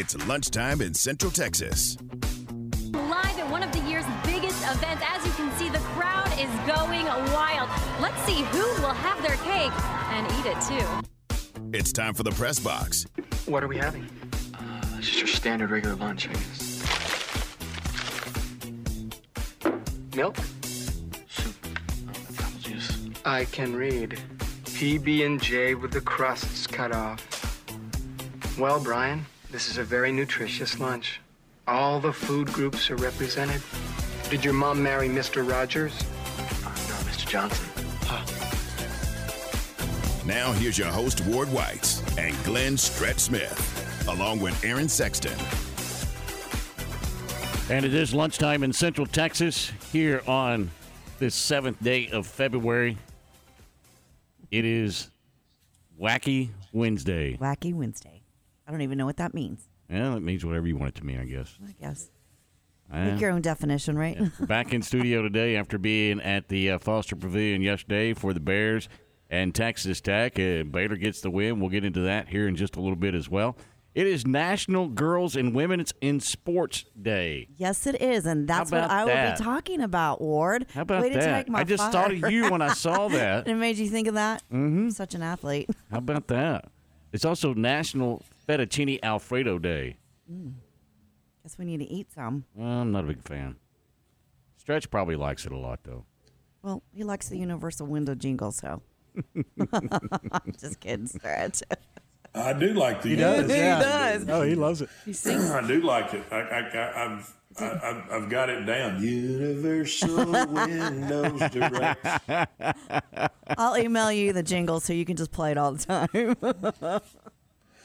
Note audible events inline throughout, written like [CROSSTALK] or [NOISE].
It's lunchtime in Central Texas. Live at one of the year's biggest events. As you can see, the crowd is going wild. Let's see who will have their cake and eat it too. It's time for the press box. What are we having? Uh, just your standard regular lunch, I guess. Milk? Soup. Oh, apple juice. I can read. PB and J with the crusts cut off. Well, Brian, this is a very nutritious lunch. All the food groups are represented. Did your mom marry Mr. Rogers? Uh, no, Mr. Johnson. Now, here's your host, Ward Whites, and Glenn Stretch Smith, along with Aaron Sexton. And it is lunchtime in Central Texas here on this seventh day of February. It is Wacky Wednesday. Wacky Wednesday. I don't even know what that means. Yeah, it means whatever you want it to mean, I guess. I guess. Make your own definition, right? We're back in studio [LAUGHS] today after being at the uh, Foster Pavilion yesterday for the Bears and Texas Tech. Uh, Baylor gets the win. We'll get into that here in just a little bit as well. It is National Girls and Women's in Sports Day. yes, it is, and that's what I will be talking about, Ward. How about Way that? I just thought of you when I saw that. [LAUGHS] it made you think of that. Mm-hmm. Such an athlete. How about that? It's also National Fettuccine Alfredo Day. Mm. Guess we need to eat some. Well, I'm not a big fan. Stretch probably likes it a lot, though. Well, he likes the universal window jingle, so. [LAUGHS] Just kidding, Stretch. I do like the. He does. He does. Oh, he loves it. He sings. I do like it. I, I, I, I've, I, I've, I've got it down. Universal Windows Direct. [LAUGHS] I'll email you the jingle so you can just play it all the time. [LAUGHS]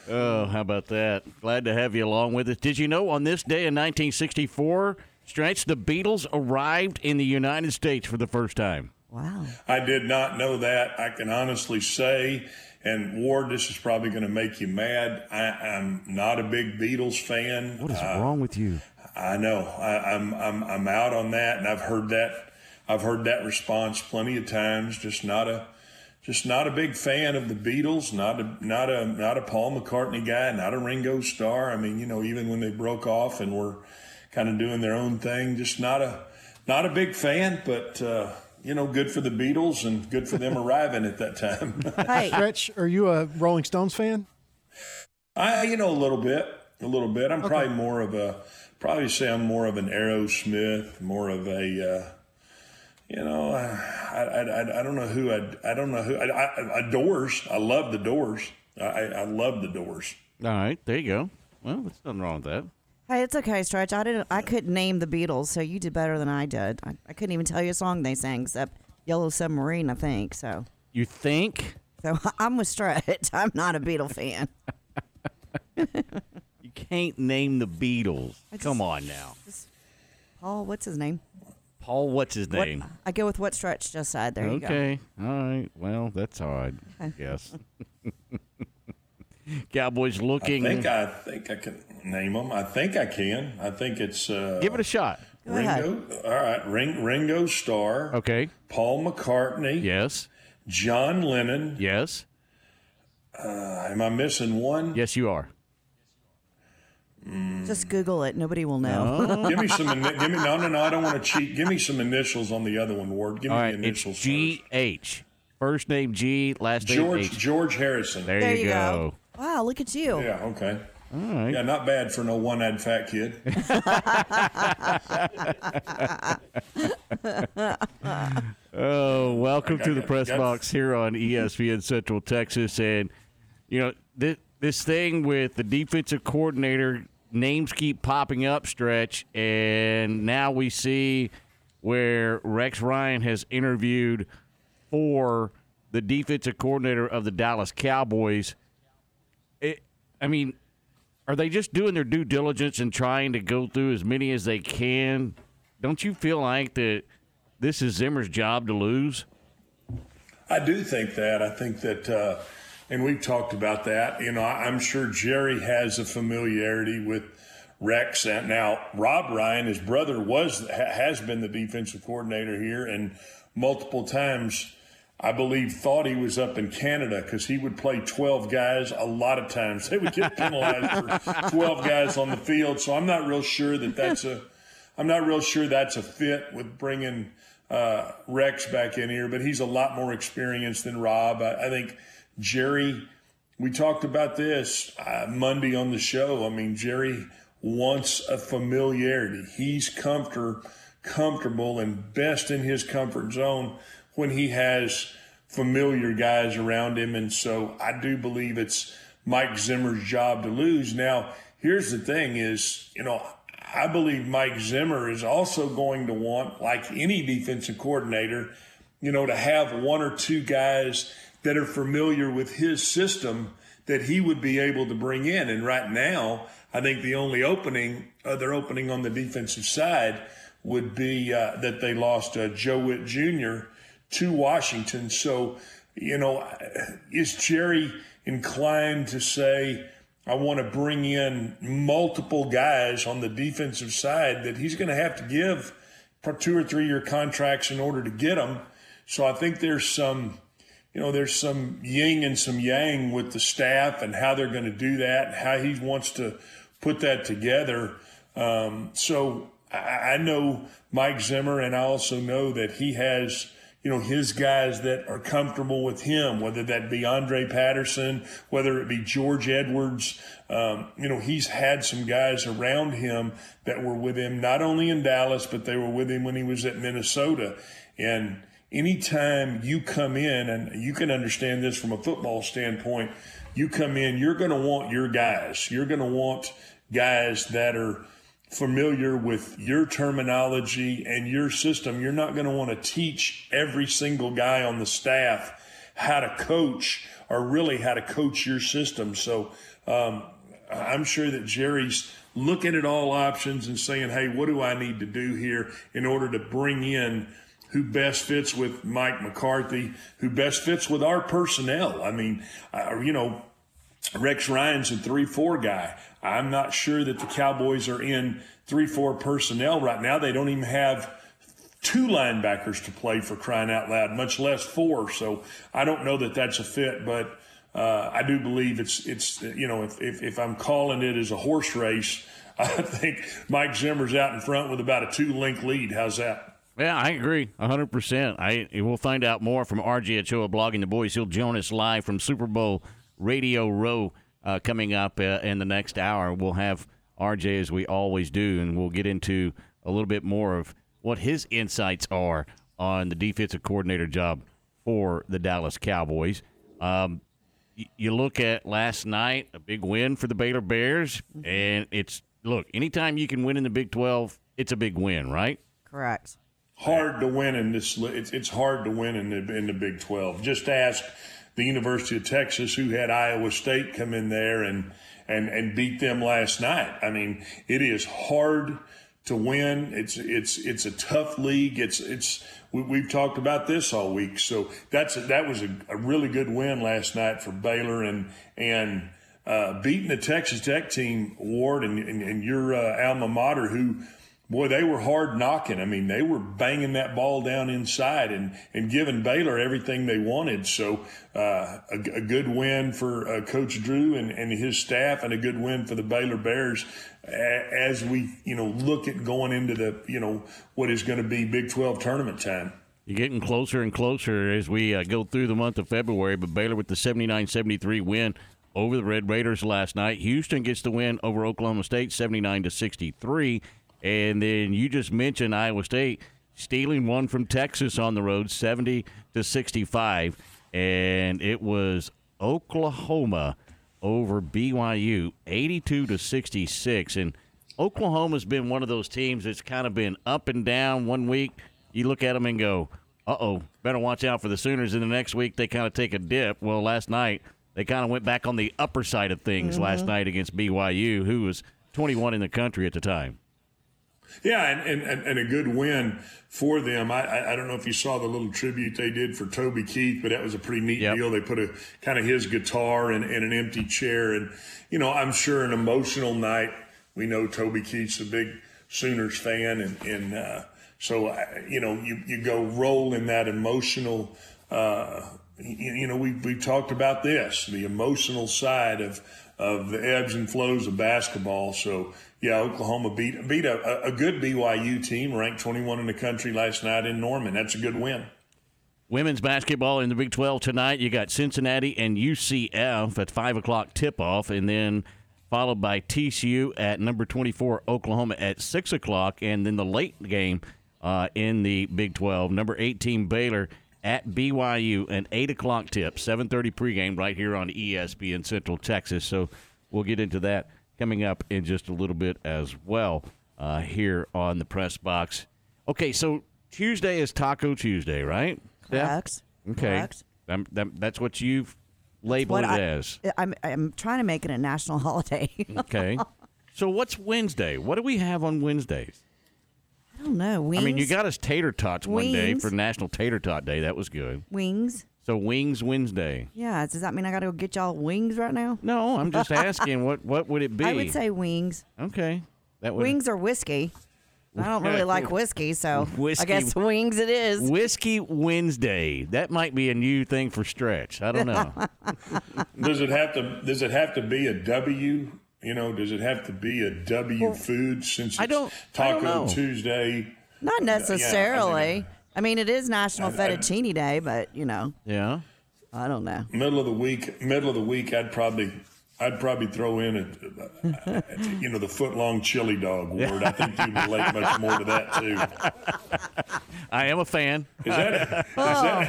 Oh, how about that? Glad to have you along with us. Did you know on this day in 1964, Stretch, the Beatles arrived in the United States for the first time? wow. I did not know that. I can honestly say, and Ward, this is probably going to make you mad. I, I'm not a big Beatles fan. What is Uh, wrong with you? I know. I, I'm I'm I'm out on that, and I've heard that. I've heard that response plenty of times. Just not a, just not a big fan of the Beatles. Not a not a not a Paul McCartney guy. Not a Ringo Starr. I mean, you know, even when they broke off and were kind of doing their own thing, just not a not a big fan. But uh, you know, good for the Beatles and good for them [LAUGHS] arriving at that time. Hey, Stretch, are you a Rolling Stones fan? I, you know, a little bit, a little bit. I'm probably more of a, probably say I'm more of an Aerosmith, more of a, uh, you know, uh, I, I, I, I don't know who I, I don't know who I, I, I Doors. I love the Doors. I, I I love the Doors. All right, there you go. Well, there's nothing wrong with that. hey, it's okay, Stretch. I didn't. I couldn't name the Beatles, so you did better than I did. I, I couldn't even tell you a song they sang except "Yellow Submarine," I think. So, You think? so [LAUGHS] I'm with Stretch. I'm not a Beatle fan. [LAUGHS] You can't name the Beatles. Just- Come on now. Paul, what's his name? Paul, what's his What- name? I go with what Stretch just said. There you go. okay. All right. Well, that's odd. Yes. [LAUGHS] Cowboys looking. I looking. think I think I can name them. I think I can. I think it's uh, Give it a shot. Go ahead. Ringo. All right, Ring, Ringo Starr, Okay. Paul McCartney, Yes. John Lennon. Yes. Uh, Am I missing one? Yes, you are. Just Google it. Nobody will know. Oh. [LAUGHS] Give me some. ini- Give me no, no, no. I don't want to cheat. Give me some initials on the other one, Ward. Give me All the right. It's initials. G H. First name G, last name George H. George Harrison. There, there you go. Wow, look at you. Yeah. Okay. All right. Yeah, not bad for no one-eyed fat kid. [LAUGHS] Oh, welcome I to the got- press got- box here on ESPN Central Texas. And, you know, this, this thing with the defensive coordinator, names keep popping up, stretch. And now we see where Rex Ryan has interviewed for the defensive coordinator of the Dallas Cowboys. It, I mean, are they just doing their due diligence and trying to go through as many as they can? Don't you feel like that this is Zimmer's job to lose? I do think that. I think that, uh, and we've talked about that. You know, I'm sure Jerry has a familiarity with Rex. And now Rob Ryan, his brother, was has been the defensive coordinator here, and multiple times I believe, thought he was up in Canada because he would play 12 guys a lot of times. [LAUGHS] They would get penalized for 12 guys on the field. So I'm not real sure that that's a, I'm not real sure that's a fit with bringing uh, Rex back in here. But he's a lot more experienced than Rob. I, I think Jerry. We talked about this uh, Monday on the show. I mean, Jerry wants a familiarity. He's comfort, comfortable and best in his comfort zone when he has familiar guys around him. And so I do believe it's Mike Zimmer's job to lose. Now, here's the thing is, you know, I believe Mike Zimmer is also going to want, like any defensive coordinator, you know, to have one or two guys that are familiar with his system that he would be able to bring in. And right now, I think the only opening, other opening on the defensive side would be uh, that they lost uh, Joe Whitt Jr to Washington. So, you know, is Jerry inclined to say, I want to bring in multiple guys on the defensive side that he's going to have to give two or three year contracts in order to get them. So I think there's some, you know, there's some yin and some yang with the staff and how they're going to do that and how he wants to put that together. Um, so I, I know Mike Zimmer, and I also know that he has you know, his guys that are comfortable with him, whether that be Andre Patterson, whether it be George Edwards. Um, you know, he's had some guys around him that were with him, not only in Dallas, but they were with him when he was at Minnesota. And anytime you come in, and you can understand this from a football standpoint, you come in, you're going to want your guys. You're going to want guys that are familiar with your terminology and your system, you're not going to want to teach every single guy on the staff how to coach or really how to coach your system. So um, I'm sure that Jerry's looking at all options and saying, hey, what do I need to do here in order to bring in who best fits with Mike McCarthy, who best fits with our personnel? I mean, uh, you know, Rex Ryan's a 3 4 guy. I'm not sure that the Cowboys are in 3 4 personnel right now. They don't even have two linebackers to play for crying out loud, much less four. So I don't know that that's a fit, but uh, I do believe it's, it's you know, if, if, if I'm calling it as a horse race, [LAUGHS] I think Mike Zimmer's out in front with about a two link lead. How's that? Yeah, I agree, 100%. I We'll find out more from RJ Ochoa blogging the boys. He'll join us live from Super Bowl Radio Row uh, coming up uh, in the next hour. We'll have RJ as we always do, and we'll get into a little bit more of what his insights are on the defensive coordinator job for the Dallas Cowboys. Um, you look at last night, a big win for the Baylor Bears, and it's look anytime you can win in the Big Twelve, it's a big win, right? Correct. Hard to win in this. It's, it's hard to win in the in the Big Twelve. Just ask the University of Texas, who had Iowa State come in there and and and beat them last night. I mean, it is hard to win. It's it's it's a tough league. It's it's we, have talked about this all week. So that's a, that was a, a, really good win last night for Baylor and and uh, beating the Texas Tech team, Ward, and and, and your uh, alma mater who boy, they were hard knocking. I mean, they were banging that ball down inside and, and giving Baylor everything they wanted. So, uh, a, a, good win for uh, Coach Drew and, and his staff, and a good win for the Baylor Bears as we, you know, look at going into the, you know, what is going to be Big 12 tournament time. You're getting closer and closer as we uh, go through the month of February, but Baylor with the 79 73 win over the Red Raiders last night. Houston gets the win over Oklahoma State 79 to 63. And then you just mentioned Iowa State stealing one from Texas on the road, 70 to 65. And it was Oklahoma over BYU, 82 to 66. And Oklahoma's been one of those teams that's kind of been up and down one week. You look at them and go, uh oh, better watch out for the Sooners. And the next week, they kind of take a dip. Well, last night, they kind of went back on the upper side of things mm-hmm. last night against BYU, who was 21 in the country at the time. Yeah, and, and, and a good win for them. I, I don't know if you saw the little tribute they did for Toby Keith, but that was a pretty neat yep. deal. They put a kind of his guitar in, in an empty chair. And, you know, I'm sure an emotional night. We know Toby Keith's a big Sooners fan. And, and uh, so, uh, you know, you, you go roll in that emotional uh, you, you know, we we talked about this, the emotional side of of the ebbs and flows of basketball. So yeah, Oklahoma beat beat a, a good BYU team, ranked 21 in the country last night in Norman. That's a good win. Women's basketball in the Big 12 tonight. You got Cincinnati and UCF at 5 o'clock tip off, and then followed by TCU at number 24, Oklahoma at 6 o'clock. And then the late game uh, in the Big 12, number 18, Baylor at BYU, an 8 o'clock tip, 7.30 pregame right here on ESPN Central Texas. So we'll get into that coming up in just a little bit as well uh, here on the press box. Okay, so Tuesday is Taco Tuesday, right? Yeah. Okay. Correct. Um, that- that's what you've labeled it I, as. I'm I'm trying to make it a national [LAUGHS] holiday. Okay. so what's Wednesday? What do we have on Wednesdays? I don't know. Wings. I mean, you got us tater tots one day for National Tater Tot Day. That was good. wings. So Wings Wednesday. Yeah. Does that mean I got to go get y'all wings right now? No, I'm just [LAUGHS] asking what what would it be? I would say wings. okay. That would Wings or whiskey. I don't really like whiskey, so [LAUGHS] Whiskey. I guess wings it is. Whiskey Wednesday. That might be a new thing for Stretch. I don't know. [LAUGHS] Does it have to? Does it have to be a W? You know, does it have to be a W food since it's I don't- I Taco don't know. Tuesday? Not necessarily. I mean, it is National I- I- Fettuccine Day, but you know, yeah. I don't know. Middle of the week, middle of the week, I'd probably, I'd probably throw in a, a- a- you know, the foot long chili dog Ward. I think you relate much more to that too. [LAUGHS] I am a fan. Is that is that oh.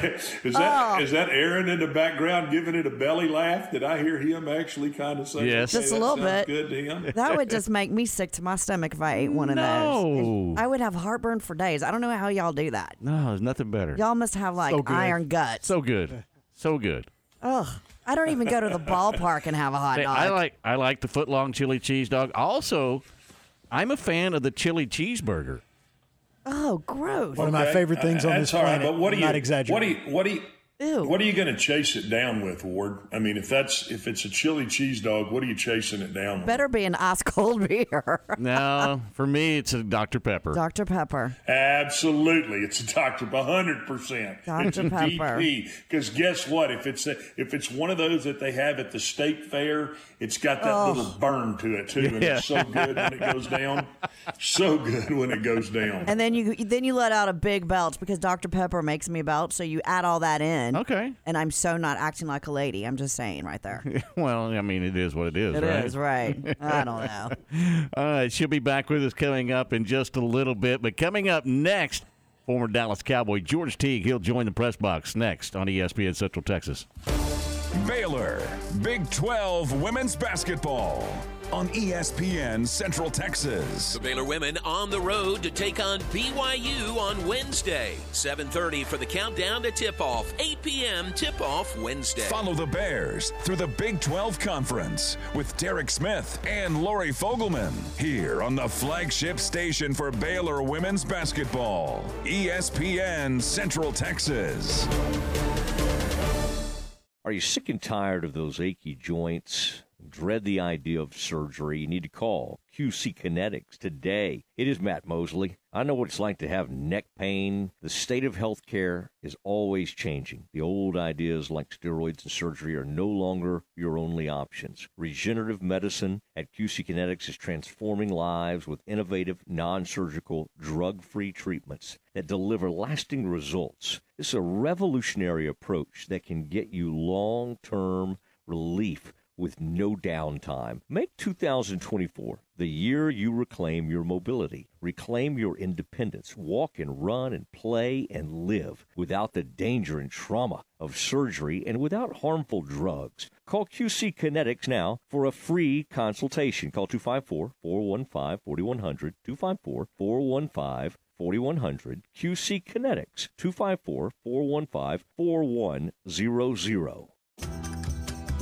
is that oh. is that Aaron in the background giving it a belly laugh? Did I hear him actually kind of say, Yes. okay, Just a that little bit. Good to him. That would just make me sick to my stomach if I ate one of No. those. I would have heartburn for days. I don't know how y'all do that. No, there's nothing better. Y'all must have like So iron guts. So good. So good. Ugh. I don't even go to the ballpark and have a hot Hey, dog. I like I like the foot long chili cheese dog. Also, I'm a fan of the chili cheeseburger. oh, gross. One of my Okay, favorite things uh, on that's this all right, planet. But what do I'm you? not exaggerating. What do you? What do you? Ew. What are you going to chase it down with, Ward? I mean, if that's if it's a chili cheese dog, what are you chasing it down with? Better be an ice cold beer. [LAUGHS] No, for me it's a Dr Pepper. Dr. Pepper. Absolutely, it's a Dr. hundred percent. Dr. It's Pepper. Because guess what? If it's a, if it's one of those that they have at the state fair, it's got that Oh. little burn to it too, and it's so good when it goes down. So good when it goes down. And then you then you let out a big belch because Dr. Pepper makes me belch, so you add all that in. Okay. And I'm so not acting like a lady. I'm just saying right there. [LAUGHS] well, I mean it is what it is, It right? is right. I don't know. [LAUGHS] All right, she'll be back with us coming up in just a little bit. But coming up next, former Dallas Cowboy George Teague. He'll join the press box next on ESPN Central Texas. Baylor, Big 12 women's basketball on ESPN Central Texas. The Baylor women on the road to take on BYU on Wednesday. 7:30 for the countdown to tip-off. 8 p.m. tip-off Wednesday. Follow the Bears through the Big 12 Conference with Derek Smith and Lori Fogleman here on the flagship station for Baylor women's basketball, ESPN Central Texas. Are you sick and tired of those achy joints? Dread the idea of surgery? You need to call QC Kinetics today. It is Matt Mosley. I know what it's like to have neck pain. The state of healthcare is always changing. The old ideas like steroids and surgery are no longer your only options. Regenerative medicine at QC Kinetics is transforming lives with innovative, non surgical, drug free treatments that deliver lasting results. This is a revolutionary approach that can get you long term relief with no downtime. Make 2024 the year you reclaim your mobility, reclaim your independence, walk and run and play and live without the danger and trauma of surgery and without harmful drugs. Call QC Kinetics now for a free consultation. Call 254 415 4100. 254 415 4100. QC Kinetics 254 415 4100.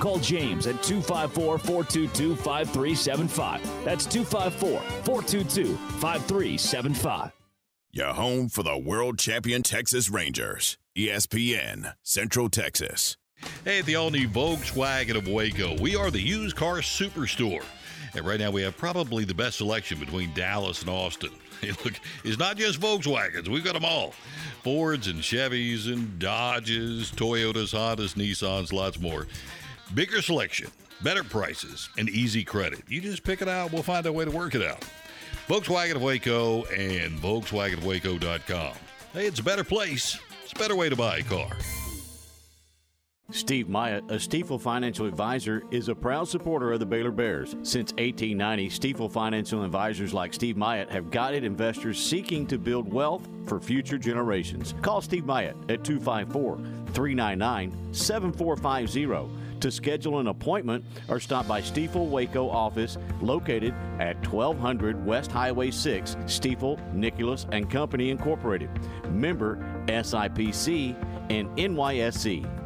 Call James at 254 422 5375. That's 254 422 5375. Your home for the world champion Texas Rangers. ESPN, Central Texas. Hey, at the all new Volkswagen of Waco. We are the used car superstore. And right now we have probably the best selection between Dallas and Austin. [LAUGHS] Hey, look, it's not just Volkswagens, we've got them all Fords and Chevys and Dodges, Toyotas, Hondas, Nissans, lots more. Bigger selection, better prices, and easy credit. You just pick it out, we'll find a way to work it out. Volkswagen of Waco and VolkswagenofWaco.com. Hey, it's a better place. It's a better way to buy a car. Steve Myatt, a Stifel financial advisor, is a proud supporter of the Baylor Bears. Since 1890, Stifel financial advisors like Steve Myatt have guided investors seeking to build wealth for future generations. Call Steve Myatt at 254 399 7450 to schedule an appointment or stop by Stifel Waco office located at 1200 West Highway 6, Stifel, Nicolaus and Company Incorporated. Member SIPC and NYSC.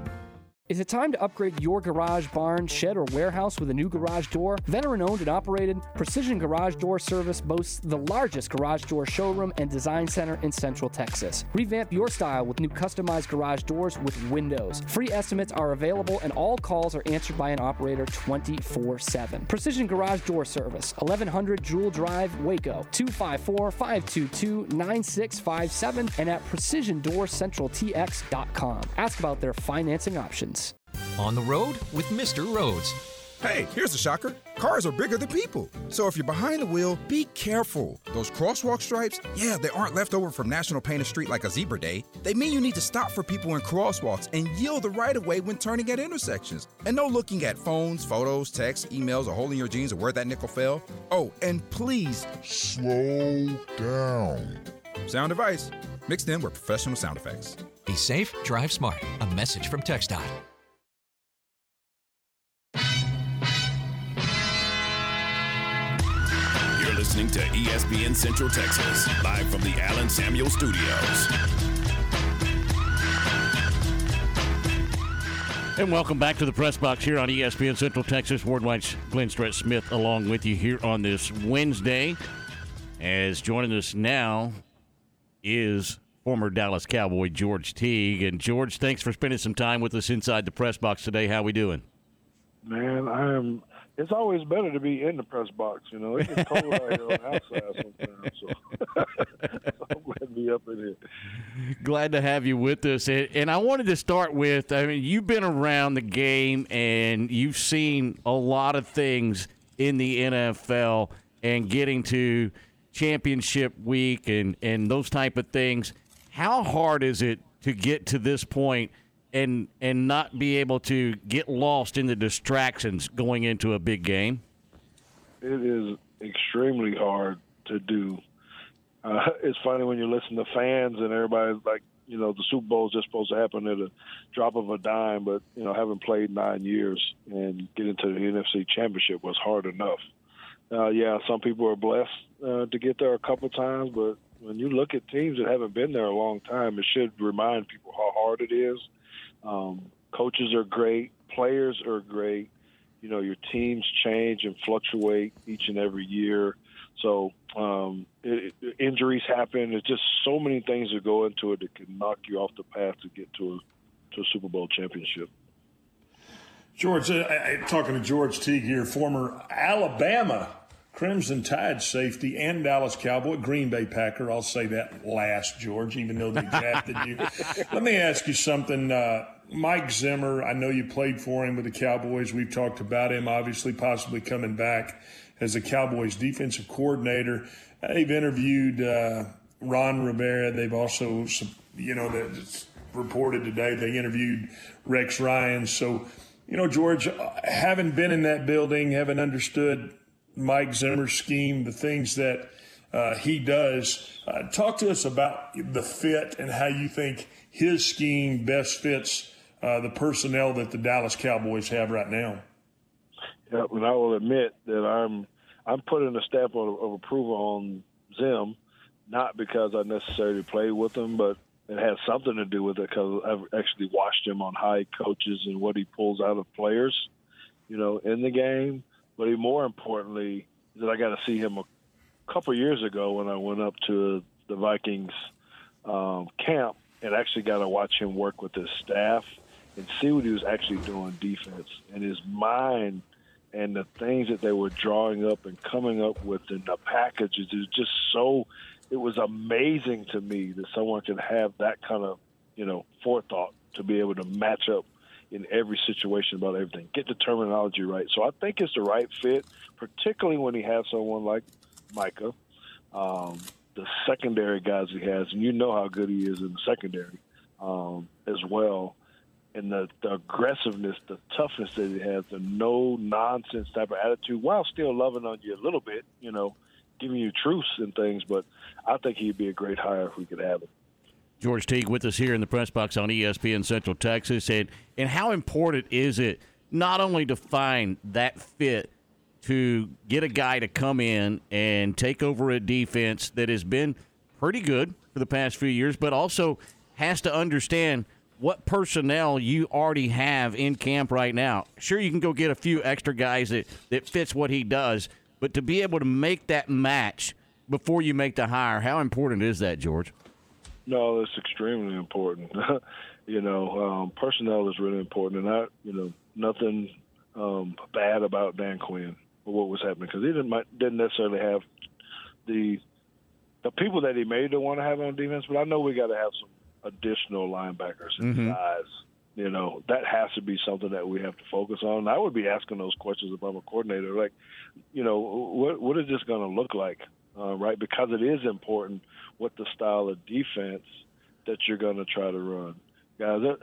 Is it time to upgrade your garage, barn, shed, or warehouse with a new garage door? Veteran owned and operated, Precision Garage Door Service boasts the largest garage door showroom and design center in Central Texas. Revamp your style with new customized garage doors with windows. Free estimates are available and all calls are answered by an operator 24 7. Precision Garage Door Service, 1100 Jewel Drive, Waco, 254 522 9657, and at PrecisionDoorCentralTX.com. Ask about their financing options. On the road with Mr. Rhodes. Hey, here's a shocker. Cars are bigger than people. So if you're behind the wheel, be careful. Those crosswalk stripes, yeah, they aren't left over from National Painted Street like a zebra day. They mean you need to stop for people in crosswalks and yield the right of way when turning at intersections. And no looking at phones, photos, texts, emails, or holding your jeans or where that nickel fell. Oh, and please slow down. Sound advice mixed in with professional sound effects. Be safe, drive smart. A message from TxDOT. Listening to ESPN Central Texas, live from the Allen Samuel Studios. And welcome back to the press box here on ESPN Central Texas. Ward White's Glenn Stretch Smith along with you here on this Wednesday. As joining us now is former Dallas Cowboy George Teague. And George, thanks for spending some time with us inside the press box today. How we doing? Man, I am. It's always better to be in the press box. You know, it gets cold out here on the outside sometimes. So, [LAUGHS] so I'm glad to be up in here. Glad to have you with us. And, and I wanted to start with I mean, you've been around the game and you've seen a lot of things in the NFL and getting to championship week and, and those type of things. How hard is it to get to this point and and not be able to get lost in the distractions going into a big game? It is extremely hard to do. Uh, it's funny when you listen to fans and everybody's like, you know, the Super Bowl is just supposed to happen at a drop of a dime, but you know, having played nine years and getting to the NFC Championship was hard enough. Uh, yeah, some people are blessed uh, to get there a couple times, but when you look at teams that haven't been there a long time, it should remind people how hard it is. Um, coaches are great, players are great. You know, your teams change and fluctuate each and every year. So um, it, it, injuries happen. There's just so many things that go into it that can knock you off the path to get to a to a Super Bowl championship. George, uh, I, talking to George Teague here, former Alabama Crimson Tide safety and Dallas Cowboy, Green Bay Packer. I'll say that last, George, even though they drafted you. [LAUGHS] Let me ask you something. Uh, Mike Zimmer, I know you played for him with the Cowboys. We've talked about him, obviously, possibly coming back as the Cowboys defensive coordinator. They've interviewed uh, Ron Rivera. They've also, you know, that's reported today they interviewed Rex Ryan. So, you know, George, having been in that building, having understood Mike Zimmer's scheme, the things that uh, he does. Uh, talk to us about the fit and how you think his scheme best fits uh, the personnel that the Dallas Cowboys have right now. Yeah, and I will admit that I'm I'm putting a stamp of, of approval on Zim, not because I necessarily played with him, but it has something to do with it because I've actually watched him on high coaches and what he pulls out of players, you know, in the game but more importantly, that I got to see him a couple years ago when I went up to the Vikings um, camp and actually got to watch him work with his staff and see what he was actually doing defense. And his mind and the things that they were drawing up and coming up with in the packages is just so it was amazing to me that someone could have that kind of you know forethought to be able to match up in every situation about everything. Get the terminology right. So I think it's the right fit, particularly when he has someone like Micah, um, the secondary guys he has, and you know how good he is in the secondary um, as well. And the, the aggressiveness, the toughness that he has, the no nonsense type of attitude, while still loving on you a little bit, you know, giving you truths and things. But I think he'd be a great hire if we could have him. George Teague with us here in the press box on ESPN Central Texas. And, and how important is it not only to find that fit to get a guy to come in and take over a defense that has been pretty good for the past few years, but also has to understand what personnel you already have in camp right now. Sure, you can go get a few extra guys that, that fits what he does, but to be able to make that match before you make the hire, how important is that, George? No, it's extremely important. [LAUGHS] you know, um, personnel is really important, and I, you know, nothing um, bad about Dan Quinn or what was happening because he didn't didn't necessarily have the the people that he made to want to have on defense. But I know we got to have some additional linebackers and mm-hmm. guys. You know, that has to be something that we have to focus on. I would be asking those questions if I'm a coordinator. Like, you know, what what is this going to look like? Uh, right, because it is important what the style of defense that you're going to try to run. Guys, there,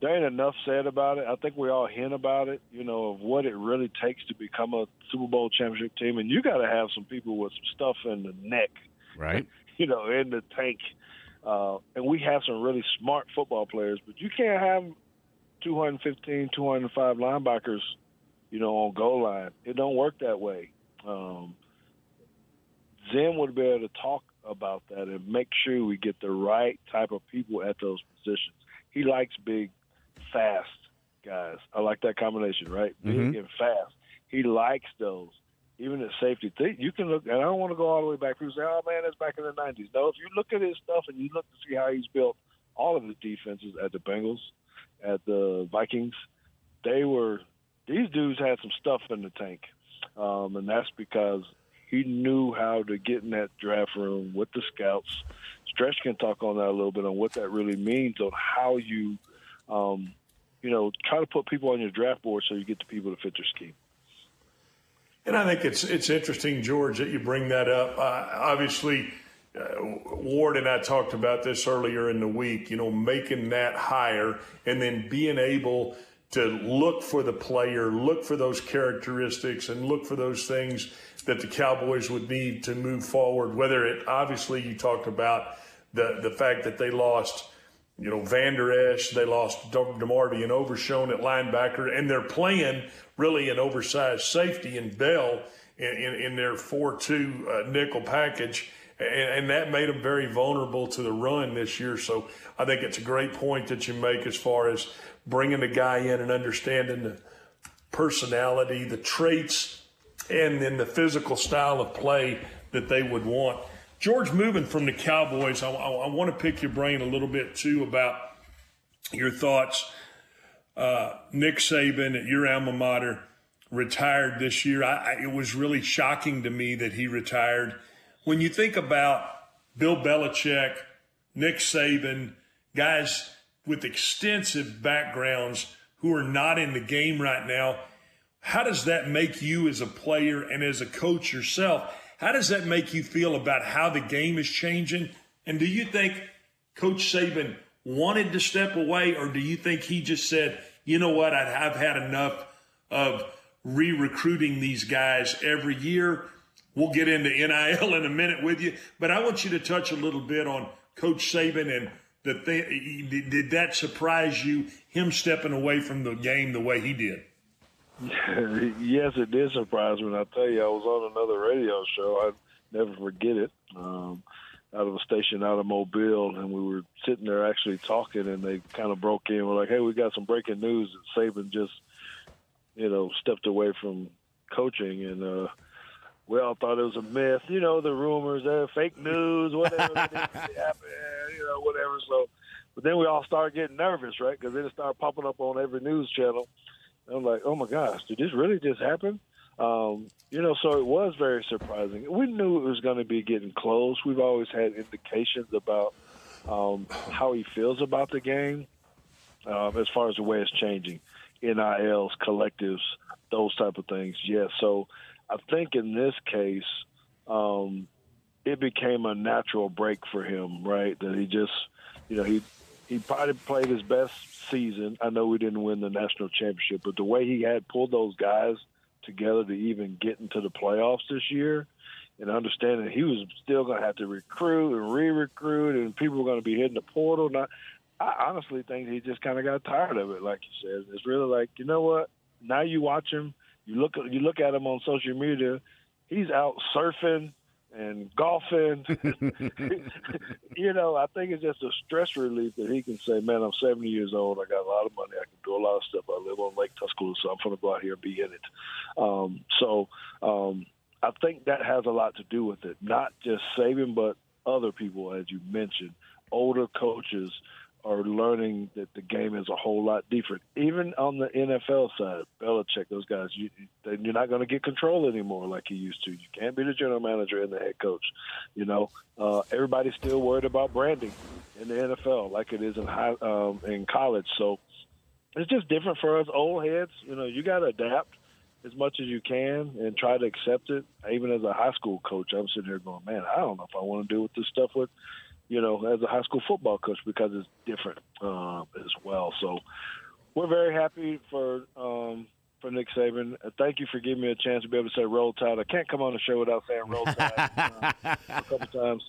there ain't enough said about it. I think we all hint about it, you know, of what it really takes to become a Super Bowl championship team. And you got to have some people with some stuff in the neck, right? [LAUGHS] You know, in the tank. Uh, and we have some really smart football players, but you can't have 215, 205 linebackers, you know, on goal line. It don't work that way. Um, Zim would be able to talk about that and make sure we get the right type of people at those positions. He likes big, fast guys. I like that combination, right? Mm-hmm. Big and fast. He likes those. Even at safety, you can look, and I don't want to go all the way back. People say, "Oh man, that's back in the '90s." No, if you look at his stuff and you look to see how he's built all of the defenses at the Bengals, at the Vikings, they were these dudes had some stuff in the tank, um, and that's because he knew how to get in that draft room with the scouts. Stretch can talk on that a little bit on what that really means on how you, um, you know, try to put people on your draft board so you get the people to fit your scheme. And I think it's it's interesting, George, that you bring that up. Uh, obviously, uh, Ward and I talked about this earlier in the week. You know, making that higher and then being able to look for the player, look for those characteristics, and look for those things that the Cowboys would need to move forward. Whether it obviously you talked about the the fact that they lost, you know, Vander Esch, they lost DeMarvion Overshown at linebacker, and they're playing really an oversized safety in Bell in, in, in their four-two uh, nickel package. And, and, that made them very vulnerable to the run this year. So I think it's a great point that you make as far as bringing the guy in and understanding the personality, the traits and then the physical style of play that they would want. George, moving from the Cowboys, I, I, I want to pick your brain a little bit too about your thoughts uh, Nick Saban at your alma mater retired this year. I, I, it was really shocking to me that he retired. When you think about Bill Belichick, Nick Saban, guys with extensive backgrounds who are not in the game right now, how does that make you as a player and as a coach yourself? How does that make you feel about how the game is changing? And do you think Coach Saban wanted to step away, or do you think he just said, you know what, I've had enough of re recruiting these guys every year? We'll get into NIL [LAUGHS] in a minute with you, but I want you to touch a little bit on Coach Saban and the thing. Did that surprise you, him stepping away from the game the way he did? [LAUGHS] yes, it did surprise me. I tell you, I was on another radio show. I never forget it. Um, out of a station out of Mobile, and we were sitting there actually talking, and they kind of broke in. We're like, "Hey, we got some breaking news that Saban just, you know, stepped away from coaching," and uh, we all thought it was a myth. You know, the rumors, uh, fake news, whatever, [LAUGHS] happen, you know, whatever. So, but then we all started getting nervous, right? Because it started popping up on every news channel. I'm like, "Oh my gosh, did this really just happen?" Um, you know, so it was very surprising. We knew it was going to be getting close. We've always had indications about um, how he feels about the game, um, as far as the way it's changing, NILs, collectives, those type of things. Yes. So I think in this case, um, it became a natural break for him, right? That he just, you know, he he probably played his best season. I know we didn't win the national championship, but the way he had pulled those guys – together to even get into the playoffs this year and understanding he was still going to have to recruit and re-recruit and people were going to be hitting the portal. Not, I honestly think he just kind of got tired of it, like you said. It's really like, you know what? Now you watch him, you look you look at him on social media, he's out surfing and golfing. [LAUGHS] [LAUGHS] you know, I think it's just a stress relief that he can say, "Man, I'm 70 years old. I got a lot of money. I can do a lot of stuff. I live on Lake Tuscaloosa. So I'm going to go out here and be in it." Um, so um, I think that has a lot to do with it. Not just Saban, but other people, as you mentioned, older coaches are learning that the game is a whole lot different. Even on the NFL side, Belichick, those guys, you, you're not going to get control anymore like you used to. You can't be the general manager and the head coach. You know, uh, everybody's still worried about branding in the NFL like it is in high um, in college. So it's just different for us old heads. You know, you got to adapt as much as you can and try to accept it. Even as a high school coach, I'm sitting here going, man, I don't know if I want to deal with this stuff with you know, as a high school football coach because it's different uh, as well. So we're very happy for um, for Nick Saban. Uh, thank you for giving me a chance to be able to say roll tide. I can't come on the show without saying roll tide uh, a couple [LAUGHS] times.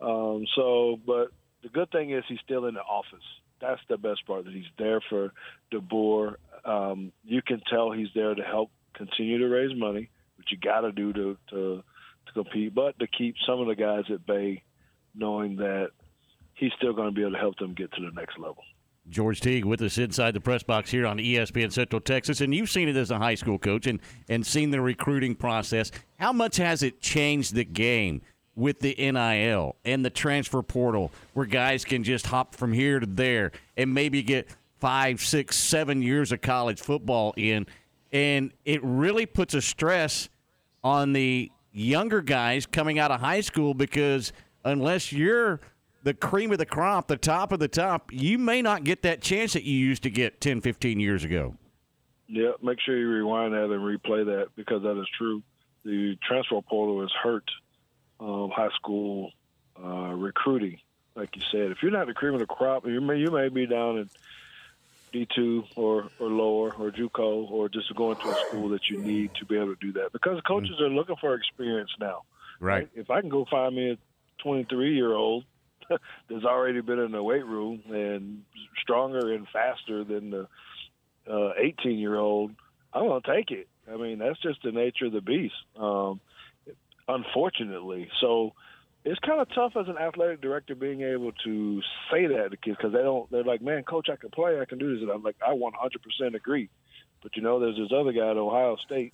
Um, so, but the good thing is he's still in the office. That's the best part. That he's there for DeBoer. Um, you can tell he's there to help continue to raise money, which you got to do to to compete, but to keep some of the guys at bay knowing that he's still going to be able to help them get to the next level. George Teague with us inside the press box here on ESPN Central Texas, and you've seen it as a high school coach and, and seen the recruiting process. How much has it changed the game with the NIL and the transfer portal, where guys can just hop from here to there and maybe get five, six, seven years of college football in, and it really puts a stress on the younger guys coming out of high school because – unless you're the cream of the crop, the top of the top, you may not get that chance that you used to get 10, 15 years ago. Yeah, make sure you rewind that and replay that because that is true. The transfer portal has hurt um, high school uh, recruiting. Like you said, if you're not the cream of the crop, you may you may be down in D two or or lower or JUCO or just going to a school that you need to be able to do that because coaches mm-hmm. are looking for experience now. Right. right. If I can go find me a 23 year old [LAUGHS] that's already been in the weight room and stronger and faster than the 18 uh, year old, I'm going to take it. I mean, that's just the nature of the beast, um, unfortunately. So it's kind of tough as an athletic director being able to say that to kids because they don't, they're like, man, coach, I can play, I can do this. And I'm like, I 100% agree. But you know, there's this other guy at Ohio State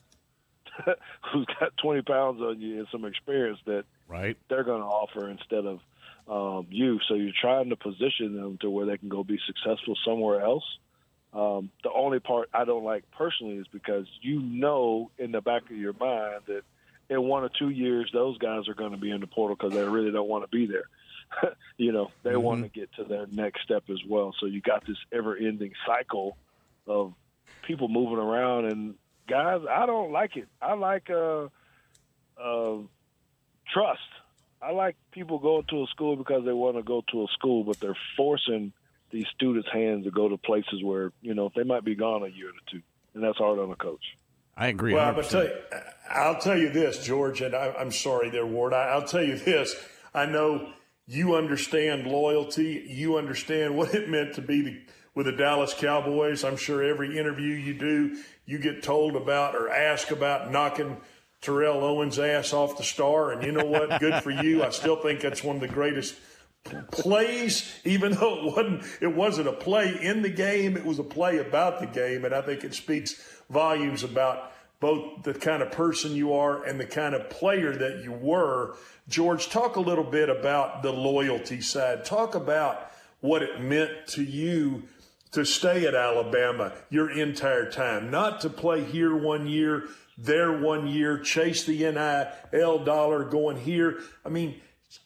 [LAUGHS] who's got 20 pounds on you and some experience that right they're going to offer instead of um, you. So you're trying to position them to where they can go be successful somewhere else. Um, the only part I don't like personally is because you know in the back of your mind that in one or two years those guys are going to be in the portal because they really don't want to be there. [LAUGHS] you know, they Mm-hmm. want to get to their next step as well. So you got this ever-ending cycle of people moving around and guys. I don't like it. I like uh, uh, trust. I like people going to a school because they want to go to a school, but they're forcing these students' hands to go to places where you know they might be gone a year or two, and that's hard on a coach. I agree. Well, 100%. but tell you, I'll tell you this, George, and I, I'm sorry there, Ward. I, I'll tell you this. I know you understand loyalty. You understand what it meant to be the, with the Dallas Cowboys. I'm sure every interview you do, you get told about or asked about knocking Terrell Owens' ass off the star. And you know what? Good for you. I still think that's one of the greatest plays, even though it wasn't it wasn't a play in the game, it was a play about the game, and I think it speaks volumes about both the kind of person you are and the kind of player that you were. George, talk a little bit about the loyalty side. Talk about what it meant to you to stay at Alabama your entire time, not to play here one year, there one year, chase the NIL dollar going here. I mean,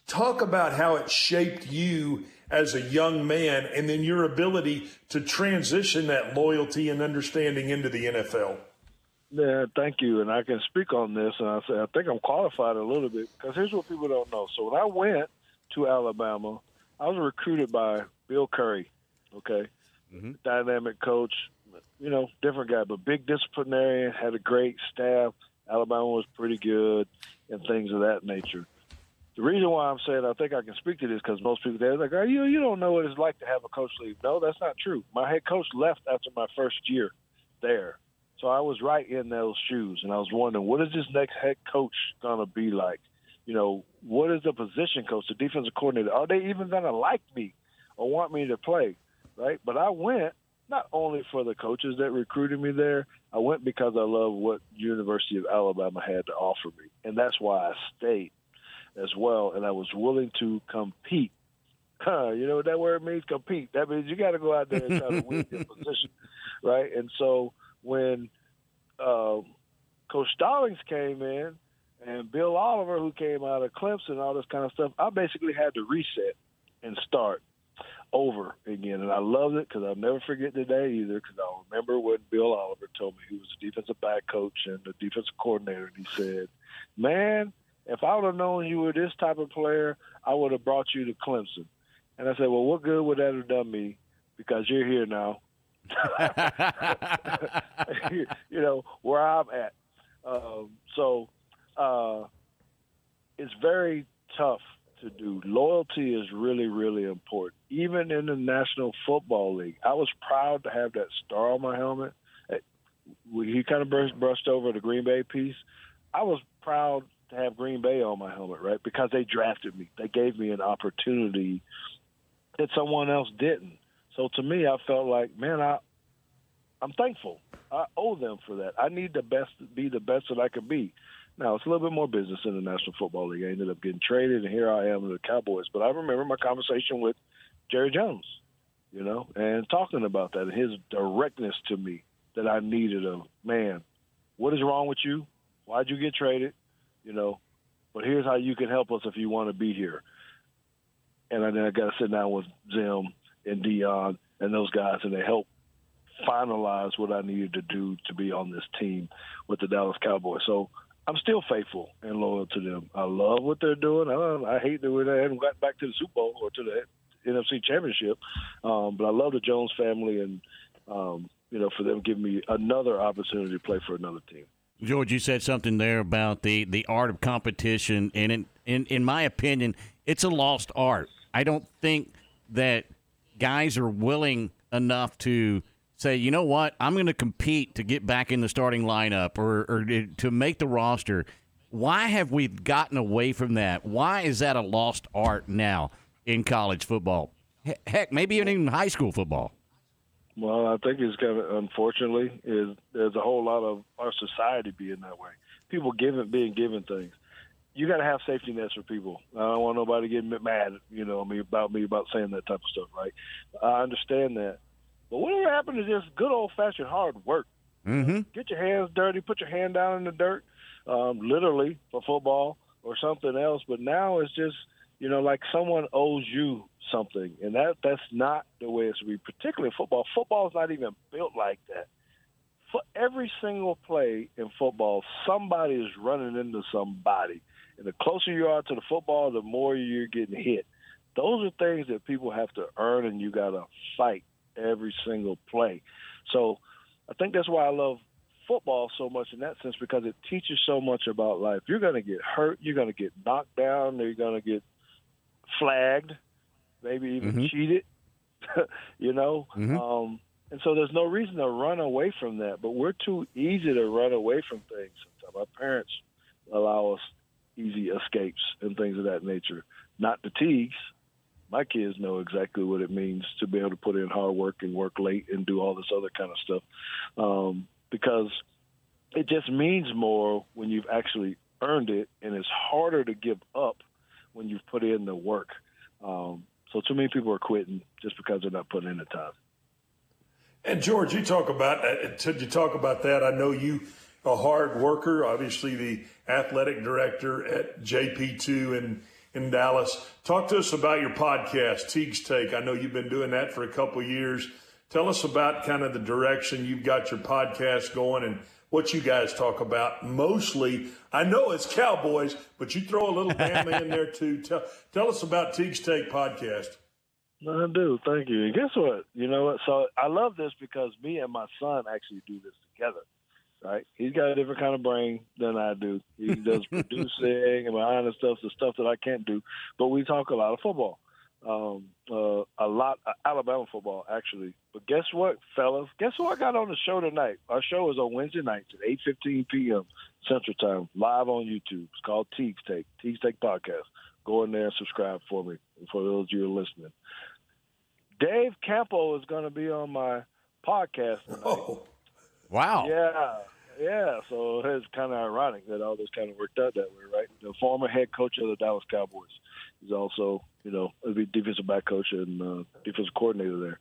talk about how it shaped you as a young man and then your ability to transition that loyalty and understanding into the NFL. Yeah, thank you. And I can speak on this, and I say I think I'm qualified a little bit because here's what people don't know. So when I went to Alabama, I was recruited by Bill Curry. Okay, mm-hmm. dynamic coach, you know, different guy, but big disciplinarian, had a great staff. Alabama was pretty good, and things of that nature. The reason why I'm saying I think I can speak to this because most people they're like, "Oh, you you don't know what it's like to have a coach leave." No, that's not true. My head coach left after my first year there. So I was right in those shoes, and I was wondering, what is this next head coach gonna be like? You know, what is the position coach, the defensive coordinator? Are they even gonna like me or want me to play? Right? But I went not only for the coaches that recruited me there. I went because I love what University of Alabama had to offer me, and that's why I stayed as well. And I was willing to compete. Huh, you know what that word means? Compete. That means you got to go out there and try to win your [LAUGHS] position, right? And so when uh, Coach Stallings came in and Bill Oliver, who came out of Clemson, all this kind of stuff, I basically had to reset and start over again. And I loved it because I'll never forget the day either because I'll remember when Bill Oliver told me he was a defensive back coach and the defensive coordinator. And he said, Man, if I would have known you were this type of player, I would have brought you to Clemson. And I said, Well, what good would that have done me? Because you're here now. [LAUGHS] [LAUGHS] you know where I'm at. Um, so uh, it's very tough to do. Loyalty is really, really important. Even in the National Football League, I was proud to have that star on my helmet. He kind of brushed, brushed over the Green Bay piece. I was proud to have Green Bay on my helmet, right? Because they drafted me. They gave me an opportunity that someone else didn't. So to me, I felt like, man, I I'm thankful. I owe them for that. I need the best, be the best that I could be. Now it's a little bit more business in the National Football League. I ended up getting traded, and here I am with the Cowboys. But I remember my conversation with Jerry Jones, you know, and talking about that and his directness to me that I needed. Of man, what is wrong with you? Why'd you get traded? You know, but here's how you can help us if you want to be here. And then I got to sit down with Zim and Deion and those guys, and they help finalize what I needed to do to be on this team with the Dallas Cowboys. So I'm still faithful and loyal to them. I love what they're doing. I, I hate that we haven't got back to the Super Bowl or to the NFC Championship, um, but I love the Jones family and um, you know for them giving me another opportunity to play for another team. George, you said something there about the, the art of competition, and in, in in my opinion, it's a lost art. I don't think that guys are willing enough to say, you know what, I'm going to compete to get back in the starting lineup or, or eh, to make the roster. Why have we gotten away from that? Why is that a lost art now in college football? Heck, maybe even in high school football. Well, I think it's kind of unfortunately is there's a whole lot of our society being that way. People giving being given things. You got to have safety nets for people. I don't want nobody getting mad, you know, me about me about saying that type of stuff, right? I understand that, But whatever happened to just good old fashioned hard work? Mm-hmm. Get your hands dirty, put your hand down in the dirt, um, literally for football or something else. But now it's just, you know, like someone owes you something, and that that's not the way it should be. Particularly football. Football is not even built like that. For every single play in football, somebody is running into somebody, and the closer you are to the football, the more you're getting hit. Those are things that people have to earn, and you got to fight every single play. So I think that's why I love football so much in that sense because it teaches so much about life. You're going to get hurt, you're going to get knocked down, you're going to get flagged, maybe even Mhm. cheated, [LAUGHS] you know. Mhm. Um, and so there's no reason to run away from that, but we're too easy to run away from things. Sometimes our parents allow us easy escapes and things of that nature, not fatigues. My kids know exactly what it means to be able to put in hard work and work late and do all this other kind of stuff, um, because it just means more when you've actually earned it, and it's harder to give up when you've put in the work. Um, so too many people are quitting just because they're not putting in the time. And George, you talk about uh, you talk about that. I know you a hard worker, obviously the athletic director at JP2 in in Dallas. Talk to us about your podcast, Teague's Take. I know you've been doing that for a couple years. Tell us about kind of the direction you've got your podcast going and what you guys talk about. Mostly, I know it's Cowboys, but you throw a little Bama in there [LAUGHS] too. Tell, tell us about Teague's Take podcast. I do. Thank you. And guess what? You know what? So I love this because me and my son actually do this together. Right? He's got a different kind of brain than I do. He [LAUGHS] does producing and behind the stuff, the stuff that I can't do. But we talk a lot of football, um, uh, a lot uh, Alabama football actually. But guess what, fellas? Guess who I got on the show tonight? Our show is on Wednesday nights at eight fifteen p.m. Central Time, live on YouTube. It's called Teague's Take, Teague's Take Podcast. Go in there and subscribe for me. For those of you who are listening. Dave Campo is going to be on my podcast tonight. Wow. Yeah, yeah. So it's kind of ironic that all this kind of worked out that way, right? The former head coach of the Dallas Cowboys. is also, you know, a defensive back coach and uh, defensive coordinator there.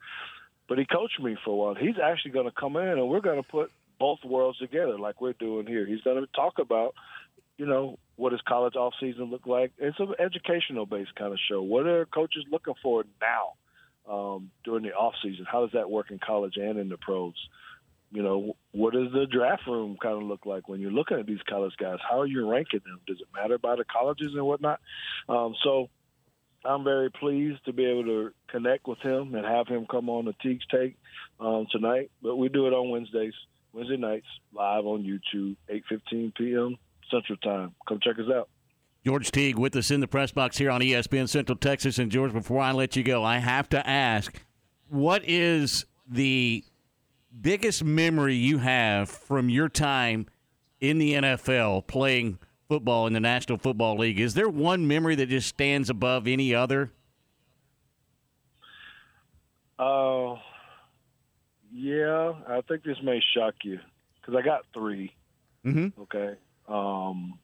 But he coached me for a while. He's actually going to come in and we're going to put both worlds together like we're doing here. He's going to talk about, you know, what does college off season look like? It's an educational based kind of show. What are coaches looking for now um, during the off season? How does that work in college and in the pros? You know, what does the draft room kind of look like when you're looking at these college guys? How are you ranking them? Does it matter by the colleges and whatnot? Um, so I'm very pleased to be able to connect with him and have him come on the Teague's Take um, tonight. But we do it on Wednesdays, Wednesday nights, live on YouTube, 8:15 p.m. Central Time. Come check us out. George Teague with us in the press box here on ESPN Central Texas. And George, before I let you go, I have to ask, what is the biggest memory you have from your time in the NFL playing football in the National Football League? Is there one memory that just stands above any other? Uh, yeah, I think this may shock you because I got 3 Mm-hmm. Okay. Um,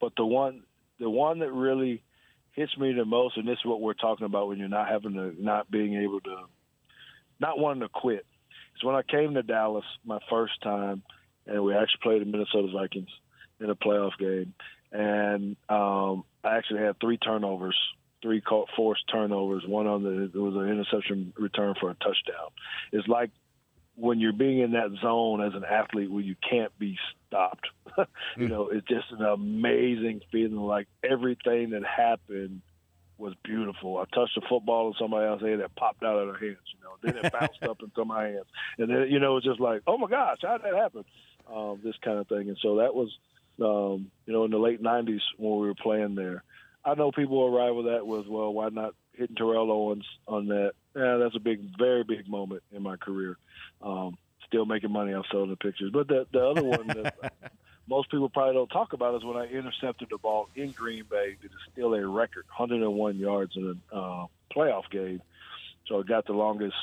but the one, the one that really hits me the most, and this is what we're talking about when you're not having to, not being able to, not wanting to quit. Is when I came to Dallas my first time, and we actually played the Minnesota Vikings in a playoff game, and um, I actually had three turnovers, three forced turnovers. One on the it was an interception return for a touchdown. It's like when you're being in that zone as an athlete where you can't be stopped. [LAUGHS] you know, it's just an amazing feeling. Like everything that happened was beautiful. I touched a football in somebody else's hand that popped out of their hands. You know, then it bounced up into my hands, and then you know it's just like, oh my gosh, how did that happen? Um, this kind of thing. And so that was, um, you know, in the late '90s when we were playing there. I know people arrive with that with, well, why not hitting Terrell Owens on that? Yeah, that's a big, very big moment in my career. Um, still making money off selling the pictures. But the the other one that [LAUGHS] most people probably don't talk about is when I intercepted the ball in Green Bay. It is still a record, 101 yards in a uh, playoff game. So I got the longest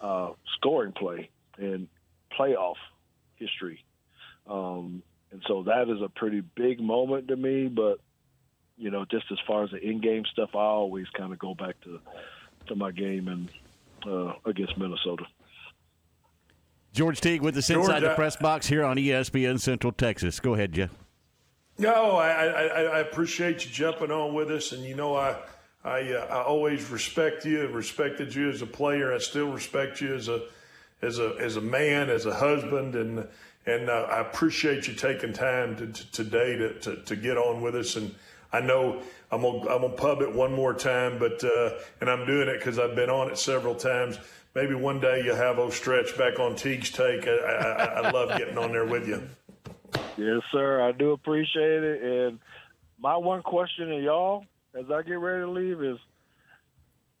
uh, scoring play in playoff history. Um, and so that is a pretty big moment to me. But you know, just as far as the in-game stuff, I always kind of go back to to my game and uh, against Minnesota. George Teague with us George, inside the press box here on ESPN Central Texas. Go ahead, Jeff. No, I, I, I I appreciate you jumping on with us, and you know I I, uh, I always respect you and respected you as a player. I still respect you as a as a as a man, as a husband, and and uh, I appreciate you taking time to, to, today to, to to get on with us. And I know I'm gonna I'm gonna pub it one more time, but uh, and I'm doing it because I've been on it several times. Maybe one day you'll have old stretch back on Teague's take. I, I, I love getting on there with you. Yes, sir. I do appreciate it. And my one question to y'all as I get ready to leave is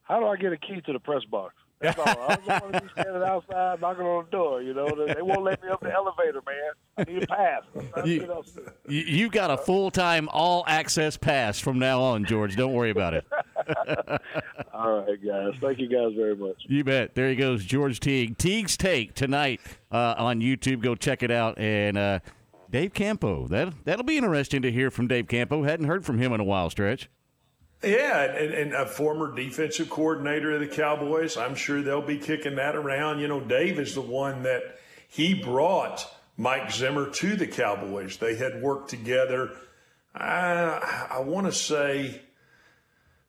how do I get a key to the press box? That's all. I don't want to be standing outside knocking on the door. You know, they won't let me up the elevator, man. I need a pass. I'm trying to You- get. You, you got a full time all access pass from now on, George. Don't worry about it. [LAUGHS] [LAUGHS] All right, guys. Thank you guys very much. You bet. There he goes, George Teague. Teague's Take tonight uh, on YouTube. Go check it out. And uh, Dave Campo. That that'll be interesting to hear from Dave Campo. Hadn't heard from him in a while, stretch. Yeah, and, and a former defensive coordinator of the Cowboys. I'm sure they'll be kicking that around. You know, Dave is the one that he brought Mike Zimmer to the Cowboys. They had worked together. I, I want to say,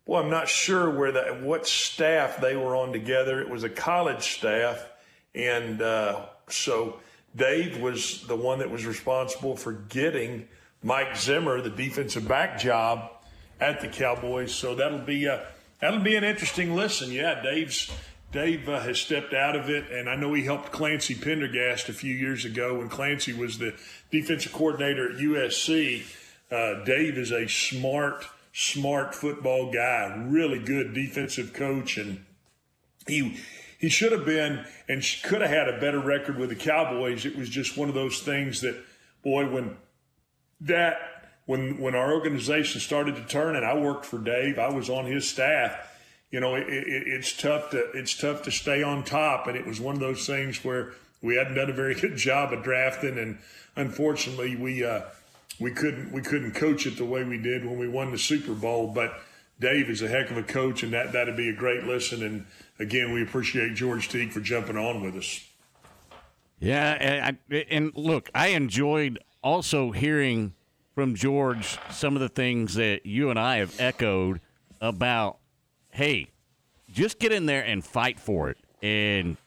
well, I'm not sure where that what staff they were on together. It was a college staff, and uh, so Dave was the one that was responsible for getting Mike Zimmer the defensive back job at the Cowboys. So that'll be a that'll be an interesting listen. Yeah, Dave's Dave uh, has stepped out of it, and I know he helped Clancy Pendergast a few years ago when Clancy was the defensive coordinator at USC. Uh, Dave is a smart, smart football guy, really good defensive coach, and he he should have been and could have had a better record with the Cowboys. It was just one of those things that, boy, when that when when our organization started to turn, and I worked for Dave, I was on his staff. You know, it, it, it's tough to it's tough to stay on top, and it was one of those things where we hadn't done a very [LAUGHS] good job of drafting, and unfortunately, we uh, we couldn't we couldn't coach it the way we did when we won the Super Bowl. But Dave is a heck of a coach, and that that'd be a great listen. And again, we appreciate George Teague for jumping on with us. Yeah, and, and look, I enjoyed also hearing from George some of the things that you and I have echoed about. Hey, just get in there and fight for it. And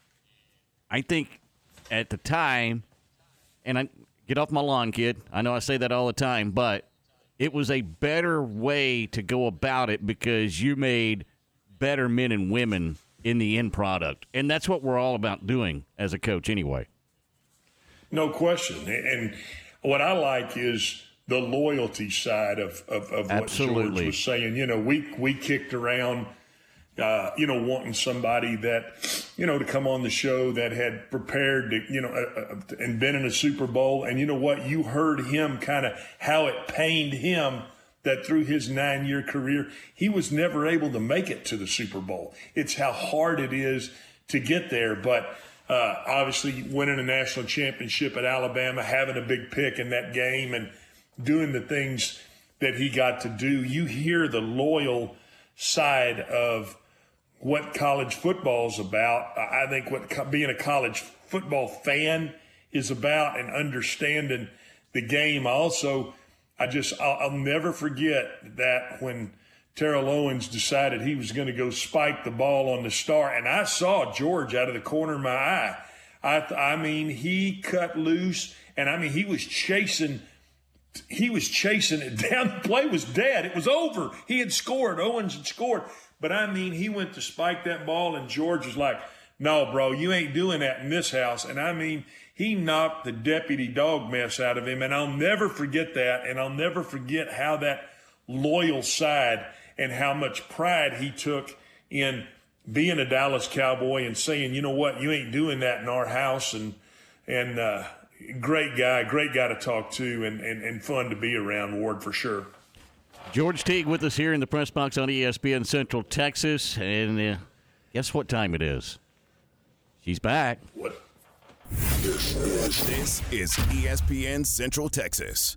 I think at the time, and I get off my lawn, kid. I know I say that all the time, but it was a better way to go about it because you made better men and women in the end product. And that's what we're all about doing as a coach, anyway. No question. And what I like is the loyalty side of, of, of what Absolutely. George was saying. You know, we we kicked around, uh, you know, wanting somebody that, you know, to come on the show that had prepared to, you know, uh, uh, and been in a Super Bowl. And you know what? You heard him kind of how it pained him that through his nine year career, he was never able to make it to the Super Bowl. It's how hard it is to get there. But uh, obviously, winning a national championship at Alabama, having a big pick in that game, and doing the things that he got to do, you hear the loyal side of what college football is about. I think what co- being a college football fan is about and understanding the game. Also, I just, I'll, I'll never forget that when Terrell Owens decided he was going to go spike the ball on the star, and I saw George out of the corner of my eye. I, th- I mean, he cut loose, and I mean, he was chasing he was chasing it [LAUGHS] down. The play was dead. It was over. He had scored. Owens had scored. But I mean, he went to spike that ball, and George was like, no, bro, you ain't doing that in this house. And I mean, he knocked the deputy dog mess out of him. And I'll never forget that. And I'll never forget how that loyal side and how much pride he took in being a Dallas Cowboy and saying, you know what, you ain't doing that in our house. And, and, uh, great guy, great guy to talk to and, and, and fun to be around, Ward, for sure. George Teague with us here in the press box on ESPN Central Texas. And uh, guess what time it is? She's back. What? This is ESPN Central Texas.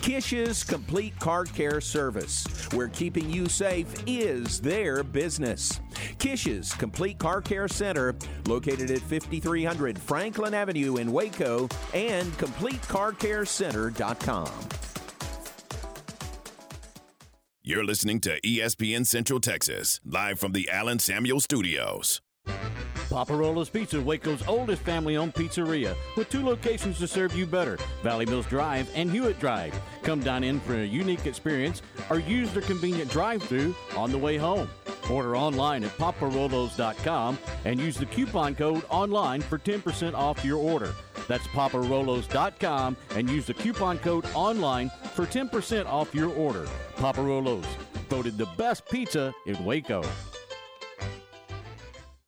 Kish's Complete Car Care Service, where keeping you safe is their business. Kish's Complete Car Care Center, located at 5300 Franklin Avenue in Waco, and CompleteCarCareCenter.com. You're listening to ESPN Central Texas, live from the Allen Samuel Studios. Paparolo's Pizza, Waco's oldest family owned pizzeria, with two locations to serve you better Valley Mills Drive and Hewitt Drive. Come dine in for a unique experience or use their convenient drive through on the way home. Order online at paparolos.com and use the coupon code online for 10% off your order. That's paparolos.com and use the coupon code online for 10% off your order. Paparolos, voted the best pizza in Waco.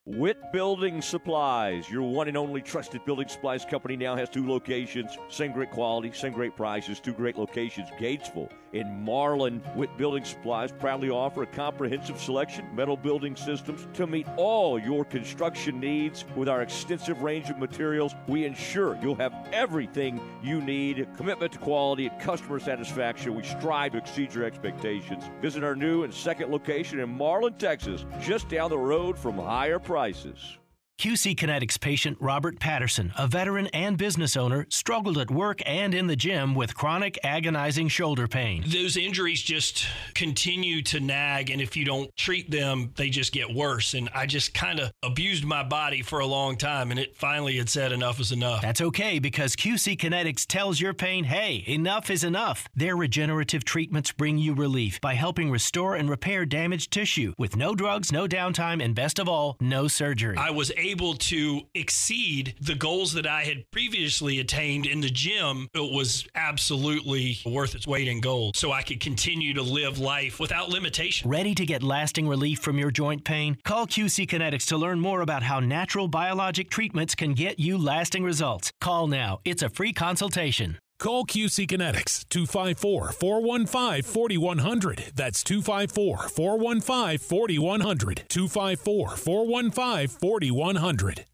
Witt Building Supplies, your one and only trusted building supplies company, now has two locations. Same great quality, same great prices, two great locations. Gatesville and Marlin. Witt Building Supplies proudly offer a comprehensive selection of metal building systems to meet all your construction needs. With our extensive range of materials, we ensure you'll have everything you need. Commitment to quality and customer satisfaction. We strive to exceed your expectations. Visit our new and second location in Marlin, Texas, just down the road from higher prices. QC Kinetics patient Robert Patterson, a veteran and business owner, struggled at work and in the gym with chronic agonizing shoulder pain. Those injuries just continue to nag, and if you don't treat them, they just get worse. And I just kind of abused my body for a long time, and it finally had said enough is enough. That's okay because QC Kinetics tells your pain, hey, enough is enough. Their regenerative treatments bring you relief by helping restore and repair damaged tissue with no drugs, no downtime, and best of all, no surgery. I was able to exceed the goals that I had previously attained in the gym. It was absolutely worth its weight in gold. So I could continue to live life without limitation. Ready to get lasting relief from your joint pain? Call QC Kinetics to learn more about how natural biologic treatments can get you lasting results. Call now. It's a free consultation. Call QC Kinetics 254 415 4100. That's 254 415 4100. 254 415 4100.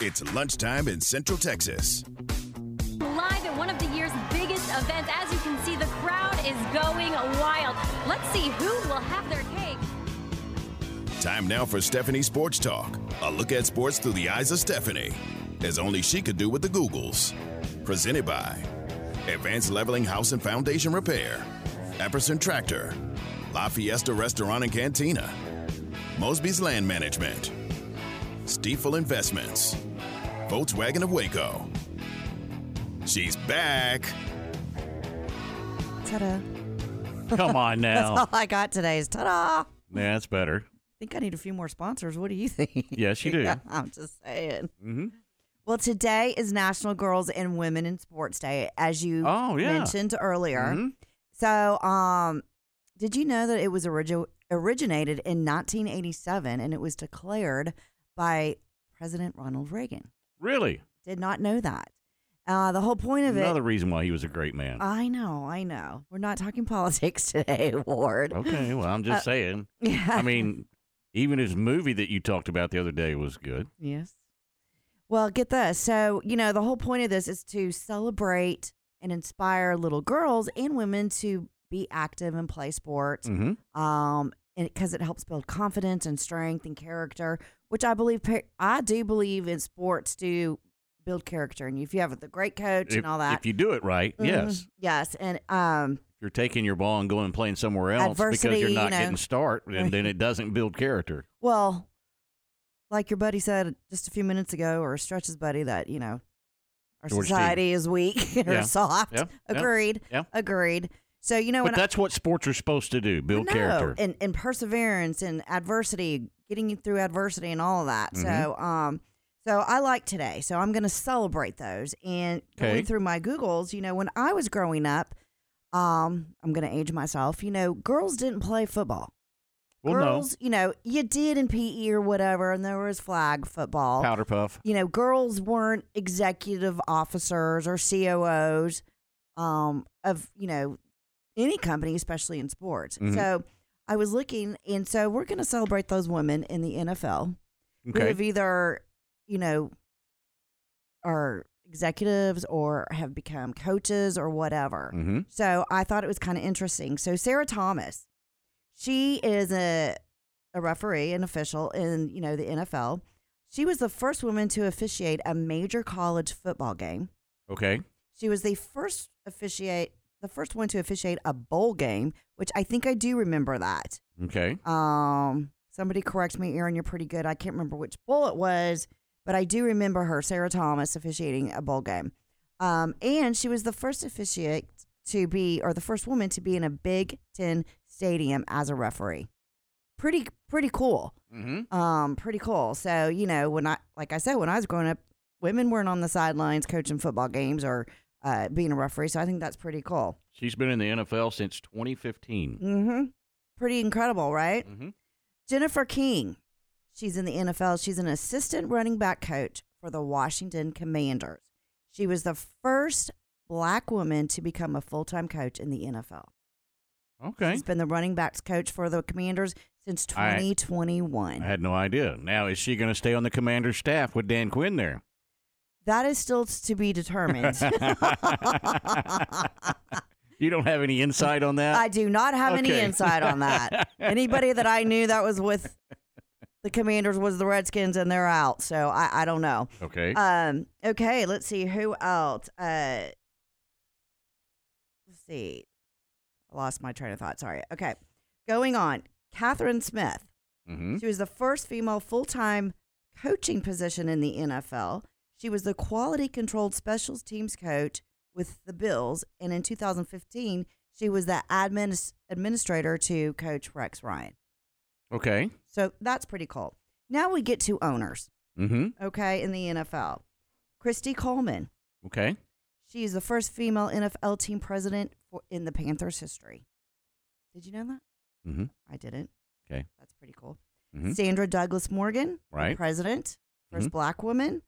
It's lunchtime in Central Texas. Live at one of the year's biggest events. As you can see, the crowd is going wild. Let's see who will have their cake. Time now for Stephanie Sports Talk. A look at sports through the eyes of Stephanie, as only she could do with the Googles. Presented by Advanced Leveling House and Foundation Repair, Epperson Tractor, La Fiesta Restaurant and Cantina, Mosby's Land Management, Stifel Investments, Volkswagen of Waco. She's back. Ta-da. Come on [LAUGHS] now. That's all I got today is ta-da. Yeah, that's better. I think I need a few more sponsors. What do you [LAUGHS] think? Yes, you do. Yeah, I'm just saying. Mm-hmm. Well, today is National Girls and Women in Sports Day, as you Oh, yeah. mentioned earlier. Mhm. So, um, did you know that it was origi- originated in 1987 and it was declared by President Ronald Reagan? Really? Did not know that. Uh, the whole point of Another it. Another reason why he was a great man. I know, I know. We're not talking [LAUGHS] politics today, Ward. Okay, well, I'm just Uh, saying. [LAUGHS] yeah. I mean, even his movie that you talked about the other day was good. Yes. Well, get this. So, you know, the whole point of this is to celebrate and inspire little girls and women to be active and play sports. Mhm. Um, and because it helps build confidence and strength and character, which I believe I do believe in sports do build character. And if you have the great coach If, and all that, if you do it right, Mhm. yes. yes, and um, If you're taking your ball and going and playing somewhere else because you're you not know. getting start, and then it doesn't build character. Well, like your buddy said just a few minutes ago, or Stretch's buddy, that you know our George society is weak [LAUGHS] or Yeah. soft. Yeah. Agreed. Yeah. Agreed. So you know, but when I- that's what sports are supposed to do: build No, character. and and perseverance and adversity, getting you through adversity and all of that. So Mhm. um, so I like today. So I'm going to celebrate those. And Okay. going through my Googles, you know, when I was growing up, um, I'm going to age myself. You know, girls didn't play football. Well, no. girls, you know, you did in PE or whatever, and there was flag football. Powder puff. You know, girls weren't executive officers or COOs um, of, you know, any company, especially in sports. Mhm. So I was looking, and so we're going to celebrate those women in the NFL who have either, you know, are executives or have become coaches or whatever. Mhm. So I thought it was kind of interesting. So Sarah Thomas, she is a a referee, an official in you know the NFL. She was the first woman to officiate a major college football game. Okay. She was the first officiate, the first one to officiate a bowl game, which I think I do remember that. Okay. Um, somebody correct me, Aaron. You're pretty good. I can't remember which bowl it was, but I do remember her, Sarah Thomas, officiating a bowl game. Um, and she was the first officiate to be, or the first woman to be in a Big Ten stadium as a referee. Pretty, pretty cool. Mm-hmm. Um, pretty cool. So you know, when I, like I said, when I was growing up, women weren't on the sidelines coaching football games or uh, being a referee. So I think that's pretty cool. She's been in the NFL since 2015. Mm-hmm. Pretty incredible, right? Mm-hmm. Jennifer King. She's in the NFL. She's an assistant running back coach for the Washington Commanders. She was the first black woman to become a full time coach in the NFL. Okay. She's been the running backs coach for the Commanders since 2021. I had no idea. Now, is she going to stay on the commander's staff with Dan Quinn there? that is still to be determined. [LAUGHS] You don't have any insight on that? I do not have any insight on that. [LAUGHS] Anybody that I knew that was with the Commanders was the Redskins, and they're out. So I, I don't know. Okay. Um. Okay. Let's see who else. Uh. Let's see. I lost my train of thought. Sorry. Okay. Going on. Kathryn Smith. Mhm. She was the first female full time coaching position in the NFL. She was the quality controlled specials teams coach with the Bills, and in 2015, she was the admin administrator to Coach Rex Ryan. Okay. So that's pretty cool. Now we get to owners, Mm-hmm. okay, in the NFL. Kristi Coleman. Okay. She is the first female NFL team president for, in the Panthers history. Did you know that? Mm-hmm. I didn't. Okay. That's pretty cool. Mhm. Sandra Douglas Morgan, Right. president, 1st Mhm. black woman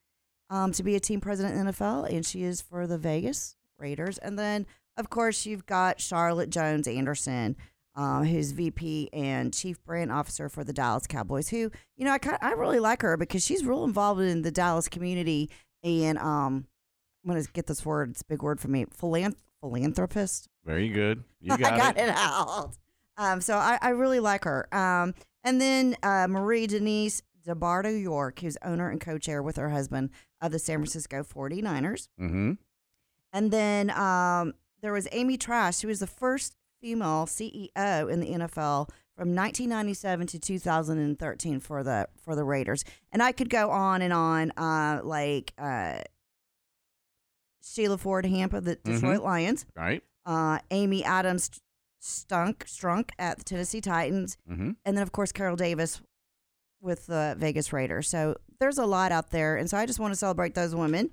um, to be a team president in the NFL, and she is for the Vegas Raiders. And then, of course, you've got Charlotte Jones Anderson, uh, who's VP and Chief Brand Officer for the Dallas Cowboys. Who, you know, I I really like her because she's real involved in the Dallas community, and um, I'm gonna get this word. It's a big word for me. Philanth- philanthropist. Very good. You [LAUGHS] got, I got it. it, out. Um, so I, I really like her. Um, and then uh, Marie Denise DeBartolo York, who's owner and co-chair with her husband of the San Francisco 49ers. Mm-hmm. And then um, there was Amy Trask. who was the first female CEO in the NFL from 1997 to 2013 for the for the Raiders. And I could go on and on, uh, like uh, Sheila Ford Hamp of the Detroit Mhm. Lions Right. uh, Amy Adams Stunk Strunk at the Tennessee Titans, Mm-hmm. and then of course Carol Davis with the Vegas Raiders. So there's a lot out there, and so I just want to celebrate those women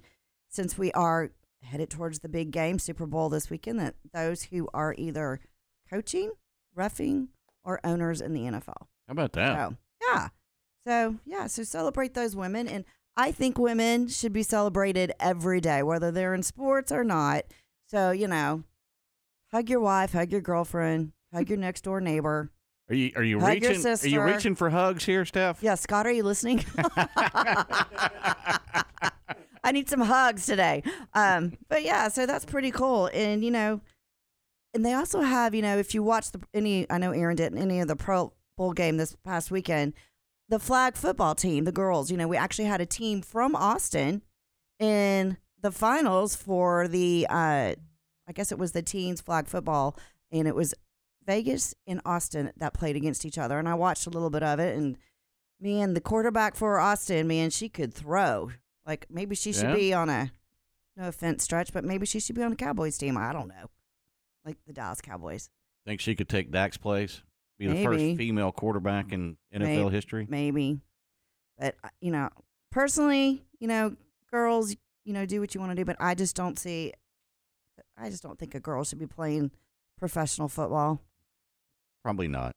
since we are headed towards the big game, Super Bowl this weekend. That those who are either coaching, roughing, or owners in the NFL. How about that? So yeah, so yeah, so celebrate those women, and I think women should be celebrated every day, whether they're in sports or not. So you know, hug your wife, hug your girlfriend, hug your next door neighbor. Are you are you Hug reaching? Are you reaching for hugs here, Steph? Yeah, Scott, are you listening? [LAUGHS] I need some hugs today. Um, but yeah, so that's pretty cool. And you know, and they also have, you know, if you watch the any, I know Aaron did any of the Pro Bowl game this past weekend, the flag football team, the girls. You know, we actually had a team from Austin in the finals for the, uh, I guess it was the teens flag football, and it was Vegas and Austin that played against each other. And I watched a little bit of it, and man, the quarterback for Austin, man, she could throw. Like maybe she should Yeah. be on a, no offense, stretch, but maybe she should be on the Cowboys team. I don't know, like the Dallas Cowboys. Think she could take Dak's place? Be the Maybe. first female quarterback in NFL May- history? Maybe. But, uh, you know, personally, you know, girls, you know, do what you want to do, but I just don't see, I just don't think a girl should be playing professional football. Probably not.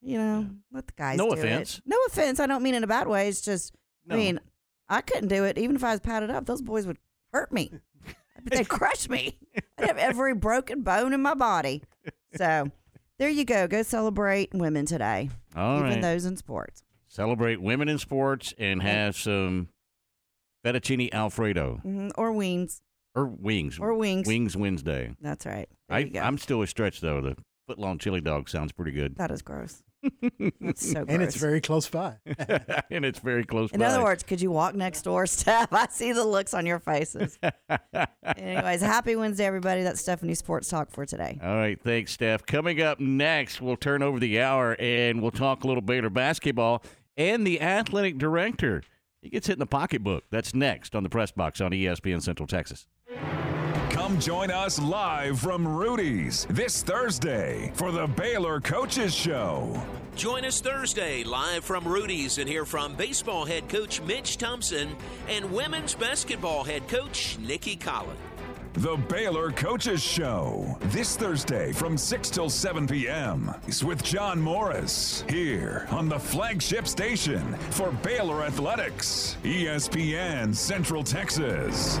You know, let the guys No do it. offense. No offense. I don't mean in a bad way. It's just, No. I mean, I couldn't do it. Even if I was padded up, those boys would hurt me. [LAUGHS] They'd crush me. I'd have every broken bone in my body. So there you go. Go celebrate women today. All even right. those in sports. Celebrate women in sports and have some fettuccine alfredo hmm Or wings. or wings. Or wings. Wings Wednesday. That's right. There I. I'm still a stretch though. The foot long chili dog sounds pretty good. That is gross. That's so gross. [LAUGHS] And it's very close by. [LAUGHS] [LAUGHS] and it's very close. In by. other words, could you walk next door, Steph? I see the looks on your faces. Anyways, happy Wednesday, everybody. That's Stephanie Sports Talk for today. All right, thanks, Steph. Coming up next, we'll turn over the hour and we'll talk a little Baylor basketball and the athletic director. He gets hit in the pocketbook. That's next on the press box on ESPN Central Texas. Come join us live from Rudy's this Thursday for the Baylor Coaches Show. Join us Thursday live from Rudy's and hear from baseball head coach Mitch Thompson and women's basketball head coach Nicki Collen. The Baylor Coaches Show this Thursday from 6 till 7 p.m. It's with John Morris here on the flagship station for Baylor Athletics, ESPN Central Texas.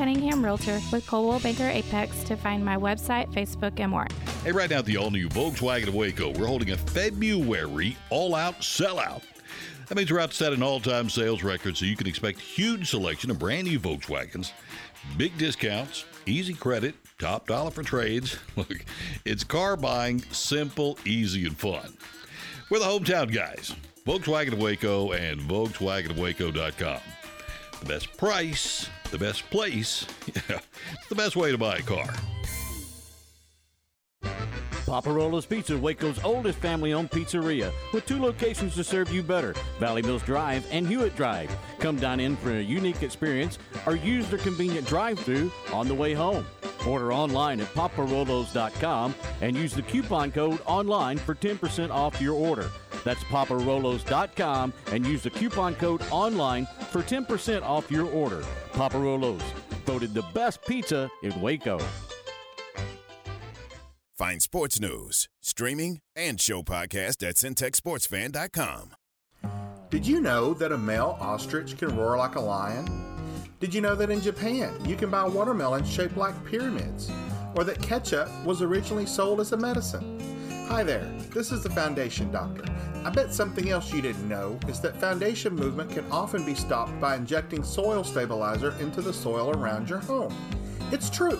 Cunningham Realtor with Coldwell Banker Apex to find my website, Facebook, and more. Hey, right now at the all new Volkswagen of Waco, we're holding a February all out sellout. That means we're out to set an all time sales record, so you can expect huge selection of brand new Volkswagens, big discounts, easy credit, top dollar for trades. [LAUGHS] Look, it's car buying simple, easy, and fun. We're the hometown guys. Volkswagen of Waco and VolkswagenofWaco.com. The best price, the best place. [LAUGHS] Yeah, it's the best way to buy a car. Paparolo's Pizza, Waco's oldest family owned pizzeria, with two locations to serve you better Valley Mills Drive and Hewitt Drive. Come dine in for a unique experience or use their convenient drive through on the way home. Order online at paparolos.com and use the coupon code online for 10% off your order. That's paparolos.com and use the coupon code online for 10% off your order. Paparolos, voted the best pizza in Waco. Find sports news, streaming, and show podcast at syntechsportsfan.com. Did you know that a male ostrich can roar like a lion? Did you know that in Japan you can buy watermelons shaped like pyramids? Or that ketchup was originally sold as a medicine? Hi there, this is the Foundation Doctor. I bet something else you didn't know is that foundation movement can often be stopped by injecting soil stabilizer into the soil around your home. It's true.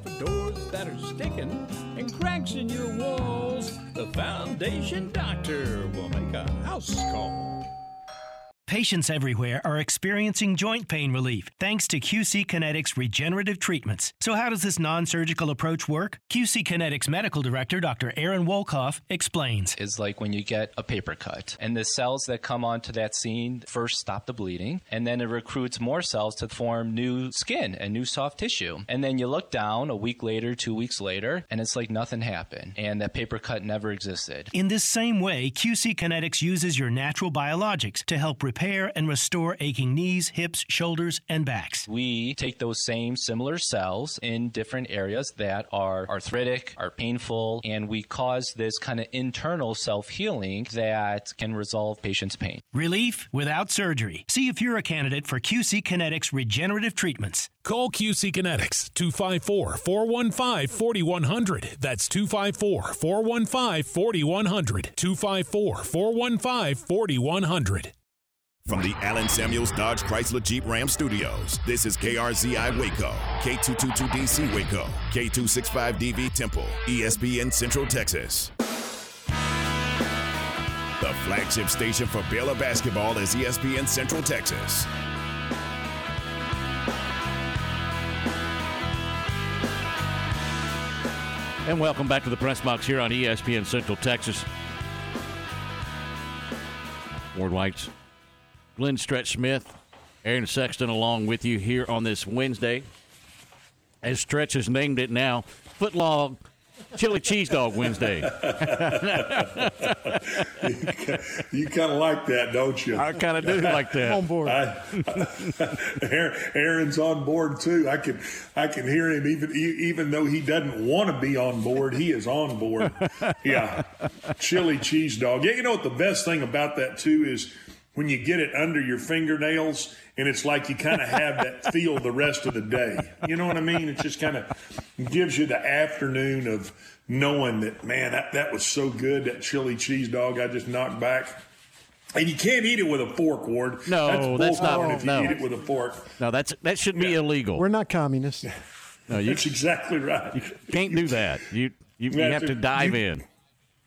that are sticking and cracks in your walls, the Foundation Doctor will make a house call. Patients everywhere are experiencing joint pain relief thanks to QC Kinetics regenerative treatments. So, how does this non surgical approach work? QC Kinetics Medical Director Dr. Aaron Wolkoff explains. It's like when you get a paper cut, and the cells that come onto that scene first stop the bleeding, and then it recruits more cells to form new skin and new soft tissue. And then you look down a week later, two weeks later, and it's like nothing happened, and that paper cut never existed. In this same way, QC Kinetics uses your natural biologics to help repair and restore aching knees, hips, shoulders, and backs. We take those same similar cells in different areas that are arthritic, are painful, and we cause this kind of internal self healing that can resolve patients' pain. Relief without surgery. See if you're a candidate for QC Kinetics regenerative treatments. Call QC Kinetics 254 415 4100. That's 254 415 4100. 254 415 4100. From the Allen Samuels Dodge Chrysler Jeep Ram Studios, this is KRZI Waco, K222DC Waco, K265DV Temple, ESPN Central Texas. The flagship station for Baylor basketball is ESPN Central Texas. And welcome back to the press box here on ESPN Central Texas. Ward White's Glenn Stretch Smith, Aaron Sexton along with you here on this Wednesday. As Stretch has named it now, Footlog Chili Cheese Dog Wednesday. [LAUGHS] you kind of like that, don't you? I kind of do like that. On board. Aaron's on board too. I can I can hear him even even though he doesn't want to be on board. He is on board. [LAUGHS] Yeah, chili cheese dog. Yeah, you know what the best thing about that too is when you get it under your fingernails and it's like you kind of have that [LAUGHS] feel the rest of the day. You know what I mean? It just kind of gives you the afternoon of knowing that, man, that, that was so good, that chili cheese dog I just knocked back. And you can't eat it with a fork, Ward. No, that's, bull not. if you no. eat it with a fork. No, that's that should be illegal. We're not communists. No, you That's exactly right. you can't do that. You you, you have to dive in.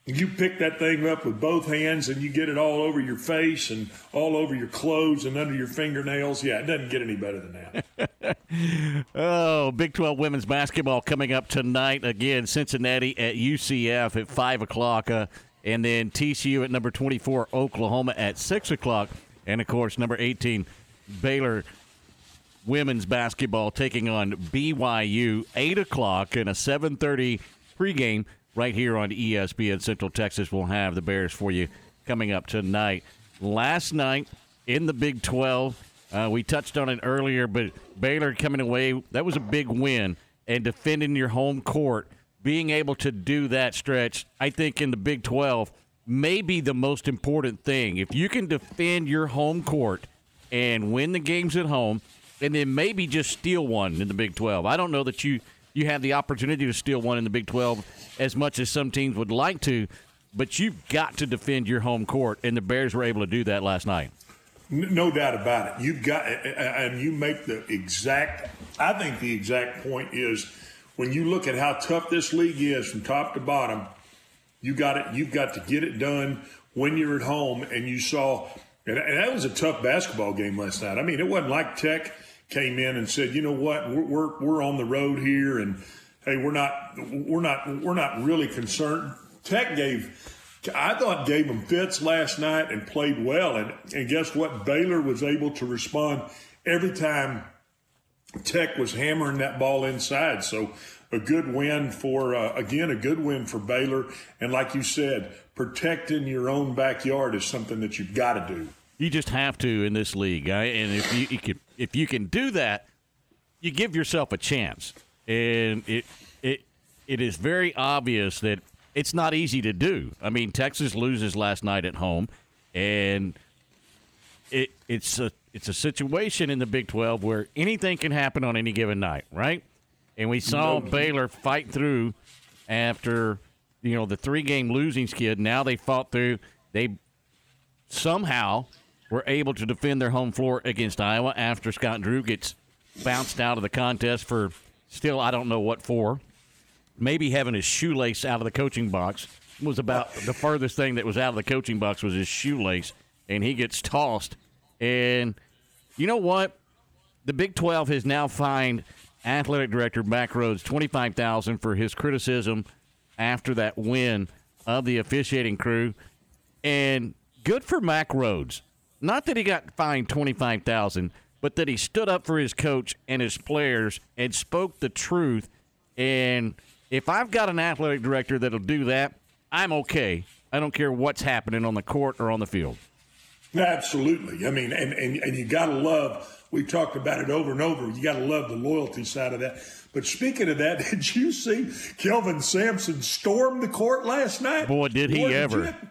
You pick that thing up with both hands and you get it all over your face and all over your clothes and under your fingernails. Yeah, it doesn't get any better than that. [LAUGHS] Oh, Big 12 women's basketball coming up tonight. Again, Cincinnati at UCF at 5 o'clock. Uh, and then TCU at number 24, Oklahoma at 6 o'clock. And, of course, number 18, Baylor women's basketball taking on BYU, 8 o'clock, and a 7.30 pregame right here on ESPN Central Texas. We'll have the Bears for you coming up tonight. Last night in the Big 12, uh, we touched on it earlier, but Baylor coming away, that was a big win. And defending your home court, being able to do that stretch, I think in the Big 12, may be the most important thing. If you can defend your home court and win the games at home, and then maybe just steal one in the Big 12. I don't know that you you have the opportunity to steal one in the Big 12 as much as some teams would like to, but you've got to defend your home court, and the Bears were able to do that last night. No doubt about it. You've got, and you make the exact, I think the exact point is when you look at how tough this league is from top to bottom, you got it, you've got to get it done when you're at home. And you saw, and that was a tough basketball game last night. I mean, it wasn't like Tech came in and said, you know what, we're, we're, we're on the road here and hey, we're not, we're not, we're not really concerned. Tech gave, I thought gave them fits last night and played well. And, and guess what? Baylor was able to respond every time Tech was hammering that ball inside. So a good win for, uh, again, a good win for Baylor. And like you said, protecting your own backyard is something that you've got to do. You just have to in this league, I- and if you, you can, if you can do that, you give yourself a chance. And it it it is very obvious that it's not easy to do. I mean, Texas loses last night at home, and it it's a it's a situation in the Big Twelve where anything can happen on any given night, right? And we saw No. Baylor fight through after you know the three game losing skid. Now they fought through. They somehow were able to defend their home floor against Iowa after Scott Drew gets bounced out of the contest for still I don't know what for. Maybe having his shoelace out of the coaching box was about the furthest thing that was out of the coaching box was his shoelace, and he gets tossed. And you know what? The Big 12 has now fined athletic director Mack Rhoades 25000 for his criticism after that win of the officiating crew. And good for Mack Rhoades. Not that he got fined 25000 but that he stood up for his coach and his players and spoke the truth. And if I've got an athletic director that'll do that, I'm okay. I don't care what's happening on the court or on the field. Absolutely. I mean, and, and, and you got to love, we talked about it over and over, you got to love the loyalty side of that. But speaking of that, [LAUGHS] did you see Kelvin Sampson storm the court last night? Boy, did he Boy, ever. you-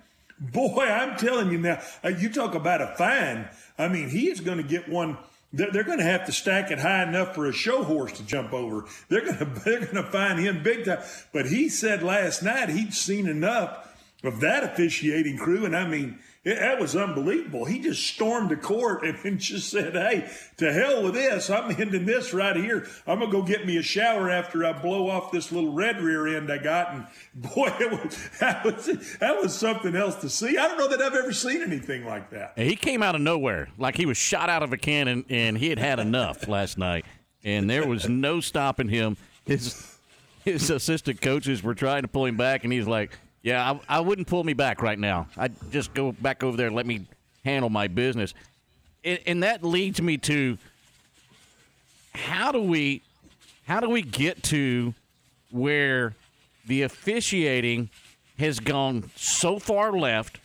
Boy, I'm telling you now, uh, you talk about a fine. I mean, he is going to get one. They're, they're going to have to stack it high enough for a show horse to jump over. They're going [LAUGHS] to they're going to find him big time. But he said last night he'd seen enough of that officiating crew, and I mean, it, that was unbelievable. He just stormed the court and, and just said, "Hey, to hell with this! I'm ending this right here. I'm gonna go get me a shower after I blow off this little red rear end I got." And boy, [LAUGHS] it was, that was that was something else to see. I don't know that I've ever seen anything like that. He came out of nowhere, like he was shot out of a cannon, and he had had enough [LAUGHS] last night, and there was no stopping him. His his assistant coaches were trying to pull him back, and he's like, "Yeah, I, I wouldn't pull me back right now. I'd just go back over there and let me handle my business." And, and that leads me to how do we how do we get to where the officiating has gone so far left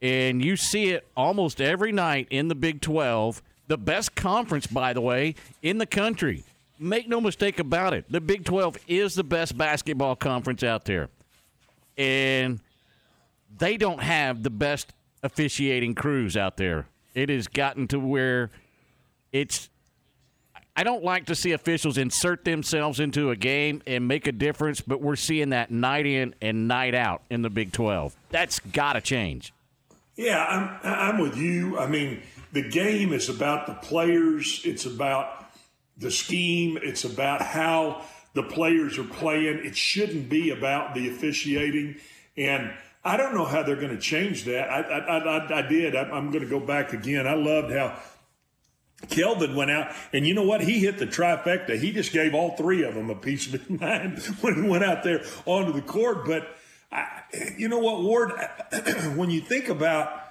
and you see it almost every night in the Big 12, the best conference, by the way, in the country. Make no mistake about it. The Big 12 is the best basketball conference out there. And they don't have the best officiating crews out there. It has gotten to where it's. I don't like to see officials insert themselves into a game and make a difference, but we're seeing that night in and night out in the Big 12. That's got to change. Yeah, I'm I'm with you. I mean, the game is about the players. It's about the scheme. It's about how the players are playing. It shouldn't be about the officiating. And I don't know how they're going to change that. I I, I, I did. I, I'm going to go back again. I loved how Kelvin went out, and you know what? He hit the trifecta. He just gave all three of them a piece of his [LAUGHS] mind when he went out there onto the court. But I, you know what, Ward? [CLEARS THROAT] when you think about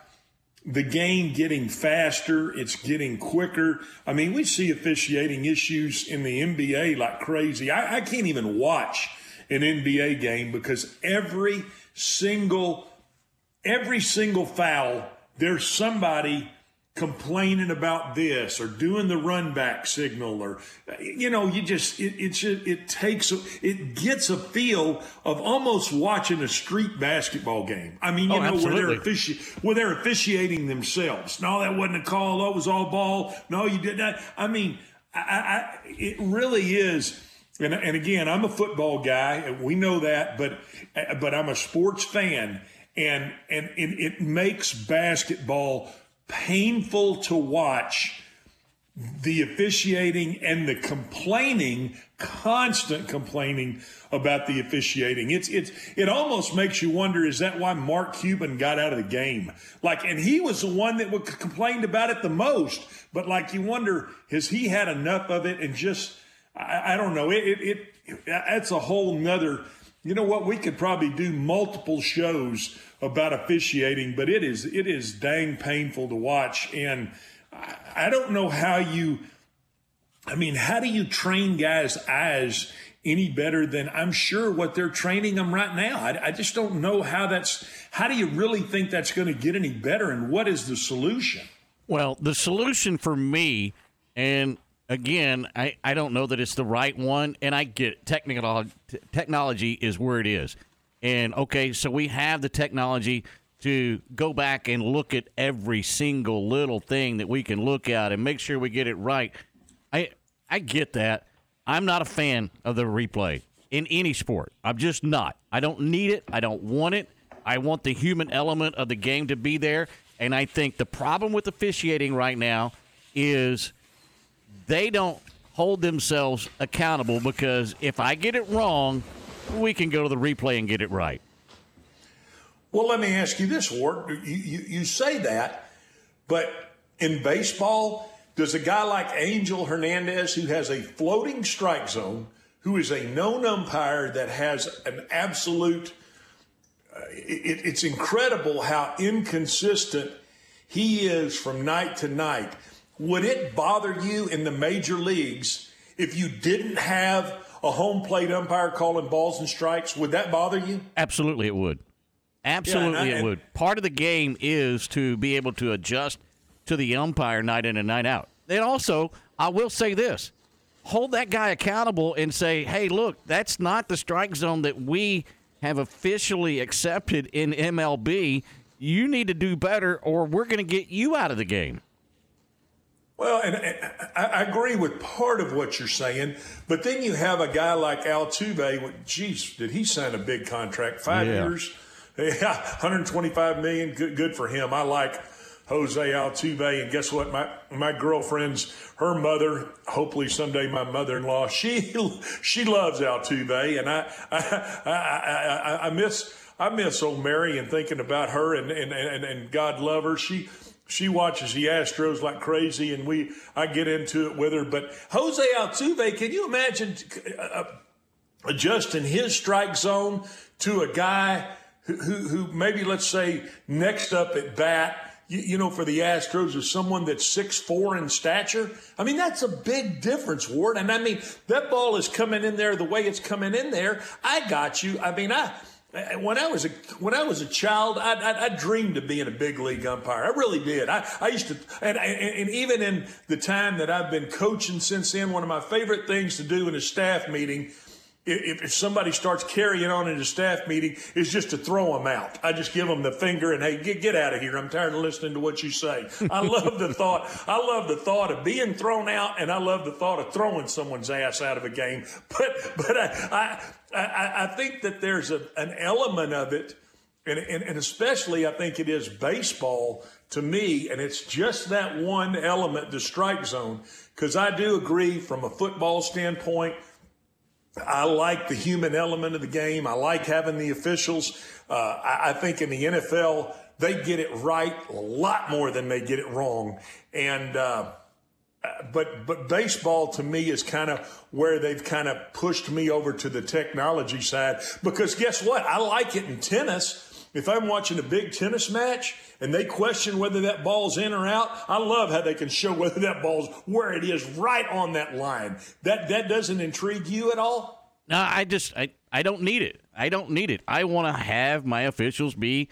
the game getting faster, it's getting quicker. I mean, we see officiating issues in the NBA like crazy. I, I can't even watch an NBA game because every single every single foul, there's somebody complaining about this or doing the run back signal or you know you just it it, it takes a, it gets a feel of almost watching a street basketball game. I mean you Oh, know where they're, offici- where they're officiating themselves. No that wasn't a call. That was all ball. No you did not i mean I, I, I it really is and, and again i'm a football guy and we know that but but i'm a sports fan and and it, it makes basketball painful to watch the officiating and the complaining, constant complaining about the officiating. It's it's it almost makes you wonder: is that why Mark Cuban got out of the game? Like, and he was the one that would complained about it the most. But like, you wonder: has he had enough of it? And just I, I don't know. It, it it that's a whole nother. You know what? We could probably do multiple shows about officiating, but it is it is dang painful to watch and. I- I don't know how you, I mean, how do you train guys' eyes any better than I'm sure what they're training them right now? I, I just don't know how that's, how do you really think that's going to get any better and what is the solution? Well, the solution for me, and again, I, I don't know that it's the right one, and I get it. Technical, technology is where it is. And okay, so we have the technology to go back and look at every single little thing that we can look at and make sure we get it right. I I get that. I'm not a fan of the replay in any sport. I'm just not. I don't need it. I don't want it. I want the human element of the game to be there. And I think the problem with officiating right now is they don't hold themselves accountable because if I get it wrong, we can go to the replay and get it right. Well, let me ask you this, Ward. You, you, you say that, but in baseball, does a guy like Angel Hernandez, who has a floating strike zone, who is a known umpire that has an absolute, uh, it, it's incredible how inconsistent he is from night to night. Would it bother you in the major leagues if you didn't have a home plate umpire calling balls and strikes? Would that bother you? Absolutely, it would. Absolutely, Yeah, and I- it would. Part of the game is to be able to adjust to the umpire night in and night out. And also, I will say this hold that guy accountable and say, hey, look, that's not the strike zone that we have officially accepted in MLB. You need to do better, or we're going to get you out of the game. Well, and, and I, I agree with part of what you're saying, but then you have a guy like Altuve. Geez, did he sign a big contract? Five Yeah. years, [LAUGHS] yeah, 125 million. Good, good for him. I like Jose Altuve, and guess what? My my girlfriend's her mother. Hopefully someday my mother-in-law. [LAUGHS] She she loves Altuve, and I I I, I, I, I miss. I miss old Mary and thinking about her and, and, and, and God love her. She she watches the Astros like crazy, and we I get into it with her. But Jose Altuve, can you imagine uh, adjusting his strike zone to a guy who, who, who maybe let's say next up at bat? You, you know, for the Astros is someone that's six four in stature. I mean, that's a big difference, Ward. And I mean, that ball is coming in there the way it's coming in there. I got you. I mean, I when I was a when I was a child, I, I, I dreamed of being a big league umpire. I really did. I, I used to, and, and, and even in the time that I've been coaching since then, one of my favorite things to do in a staff meeting, if, if somebody starts carrying on in a staff meeting, is just to throw them out. I just give them the finger and hey, get get out of here. I'm tired of listening to what you say. I love the thought. I love the thought of being thrown out, and I love the thought of throwing someone's ass out of a game. But but I I, I, think that there's a, an element of it, and, and, and especially I think it is baseball to me, and it's just that one element, the strike zone, because I do agree from a football standpoint. I like the human element of the game. I like having the officials. Uh, I, I think in the NFL, they get it right a lot more than they get it wrong. And, uh, but but baseball to me is kind of where they've kind of pushed me over to the technology side because guess what? I like it in tennis. If I'm watching a big tennis match and they question whether that ball's in or out, I love how they can show [LAUGHS] whether that ball's where it is right on that line. That that doesn't intrigue you at all? No, I just I, I don't need it. I don't need it. I want to have my officials be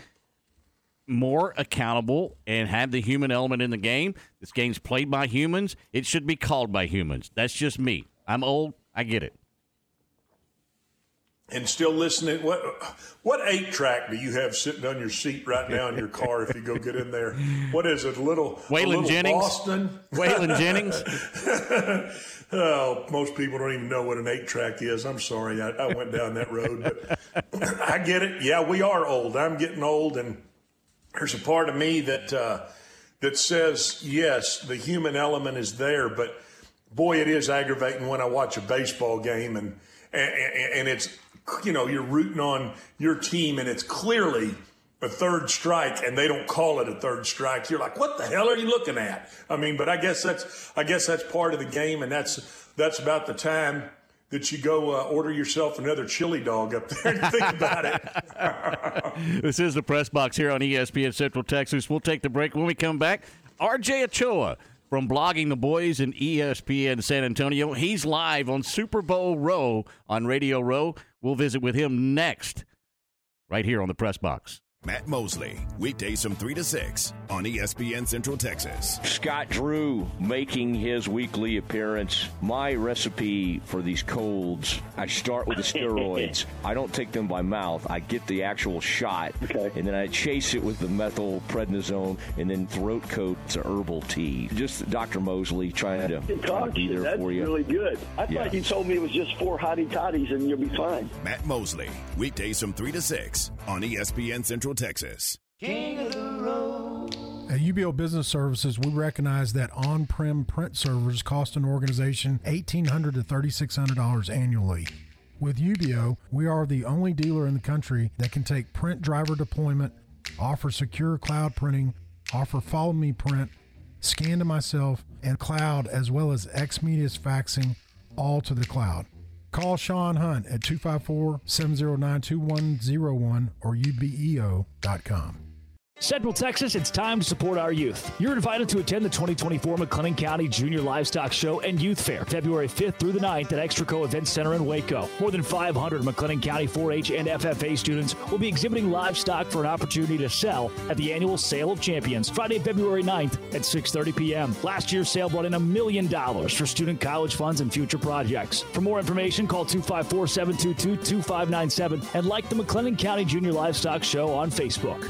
more accountable and have the human element in the game. This game's played by humans. It should be called by humans. That's just me. I'm old. I get it. And still listening. What what eight track do you have sitting on your seat right now in your car? If you go get in there, what is it? A little Waylon Jennings? Boston. Waylon Jennings? [LAUGHS] oh, most people don't even know what an eight track is. I'm sorry, I, I went down that road, but [LAUGHS] I get it. Yeah, we are old. I'm getting old, and there's a part of me that uh, that says yes, the human element is there, but boy, it is aggravating when I watch a baseball game and and, and it's you know you're rooting on your team and it's clearly a third strike and they don't call it a third strike. You're like, what the hell are you looking at? I mean, but I guess that's I guess that's part of the game, and that's that's about the time that you go uh, order yourself another chili dog up there and think about it. [LAUGHS] this is the press box here on ESPN Central Texas. We'll take the break when we come back. RJ Ochoa from blogging the boys in ESPN San Antonio. He's live on Super Bowl Row on Radio Row. We'll visit with him next, right here on the press box. Matt Mosley, weekdays from 3 to 6 on ESPN Central Texas. Scott Drew making his weekly appearance. My recipe for these colds, I start with the steroids. [LAUGHS] I don't take them by mouth. I get the actual shot, and then I chase it with the methyl prednisone and then throat coat to herbal tea. Just Dr. Mosley trying to, Good trying to talk. be there That's for you. really good. I Yeah. thought you told me it was just four hottie toddies and you'll be fine. Matt Mosley, weekdays from 3 to 6 on ESPN Central Texas. At UBEO Business Services, we recognize that on-prem print servers cost an organization $1,800 to $3,600 annually. With UBEO, we are the only dealer in the country that can take print driver deployment, offer secure cloud printing, offer follow me print, scan to myself, and cloud, as well as Xmedia's faxing, all to the cloud. Call Sean Hunt at 254 709 2101 or ubeo.com. Central Texas, it's time to support our youth. You're invited to attend the 2024 McLennan County Junior Livestock Show and Youth Fair, February 5th through the 9th at Extraco Event Center in Waco. More than 500 McLennan County 4-H and FFA students will be exhibiting livestock for an opportunity to sell at the annual Sale of Champions, Friday, February 9th at 6.30 p.m. Last year's sale brought in a million dollars for student college funds and future projects. For more information, call 254-722-2597 and like the McLennan County Junior Livestock Show on Facebook.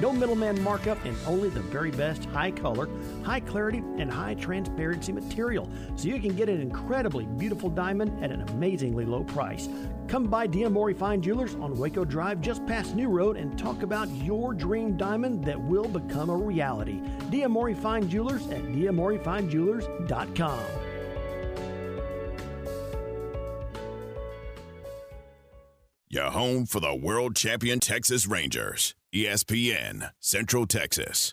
No middleman markup and only the very best high color, high clarity, and high transparency material. So you can get an incredibly beautiful diamond at an amazingly low price. Come by Diamore Fine Jewelers on Waco Drive just past New Road and talk about your dream diamond that will become a reality. Diamore Fine Jewelers at diamorefinejewelers.com. Your home for the world champion Texas Rangers. ESPN, Central Texas.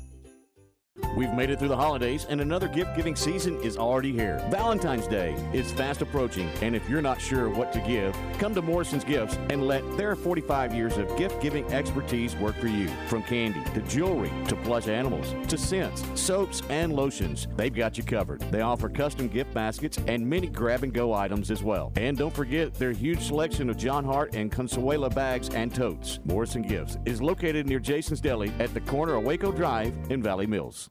We've made it through the holidays, and another gift giving season is already here. Valentine's Day is fast approaching, and if you're not sure what to give, come to Morrison's Gifts and let their 45 years of gift giving expertise work for you. From candy to jewelry to plush animals to scents, soaps, and lotions, they've got you covered. They offer custom gift baskets and many grab and go items as well. And don't forget their huge selection of Jon Hart and Consuela bags and totes. Morrison Gifts is located near Jason's Deli at the corner of Waco Drive in Valley Mills.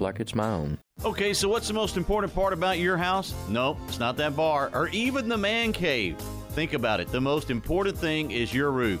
like it's my own. Okay, so what's the most important part about your house? Nope, it's not that bar or even the man cave. Think about it. The most important thing is your roof.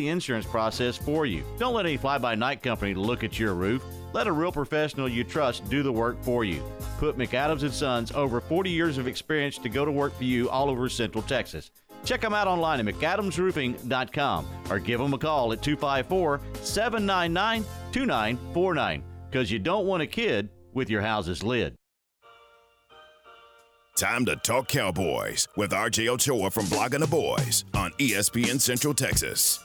insurance process for you. Don't let any fly-by-night company look at your roof. Let a real professional you trust do the work for you. Put McAdams and Sons over 40 years of experience to go to work for you all over Central Texas. Check them out online at McAdamsRoofing.com or give them a call at 254 799 2949 because you don't want a kid with your house's lid. Time to talk Cowboys with RJ Ochoa from Blogging the Boys on ESPN Central Texas.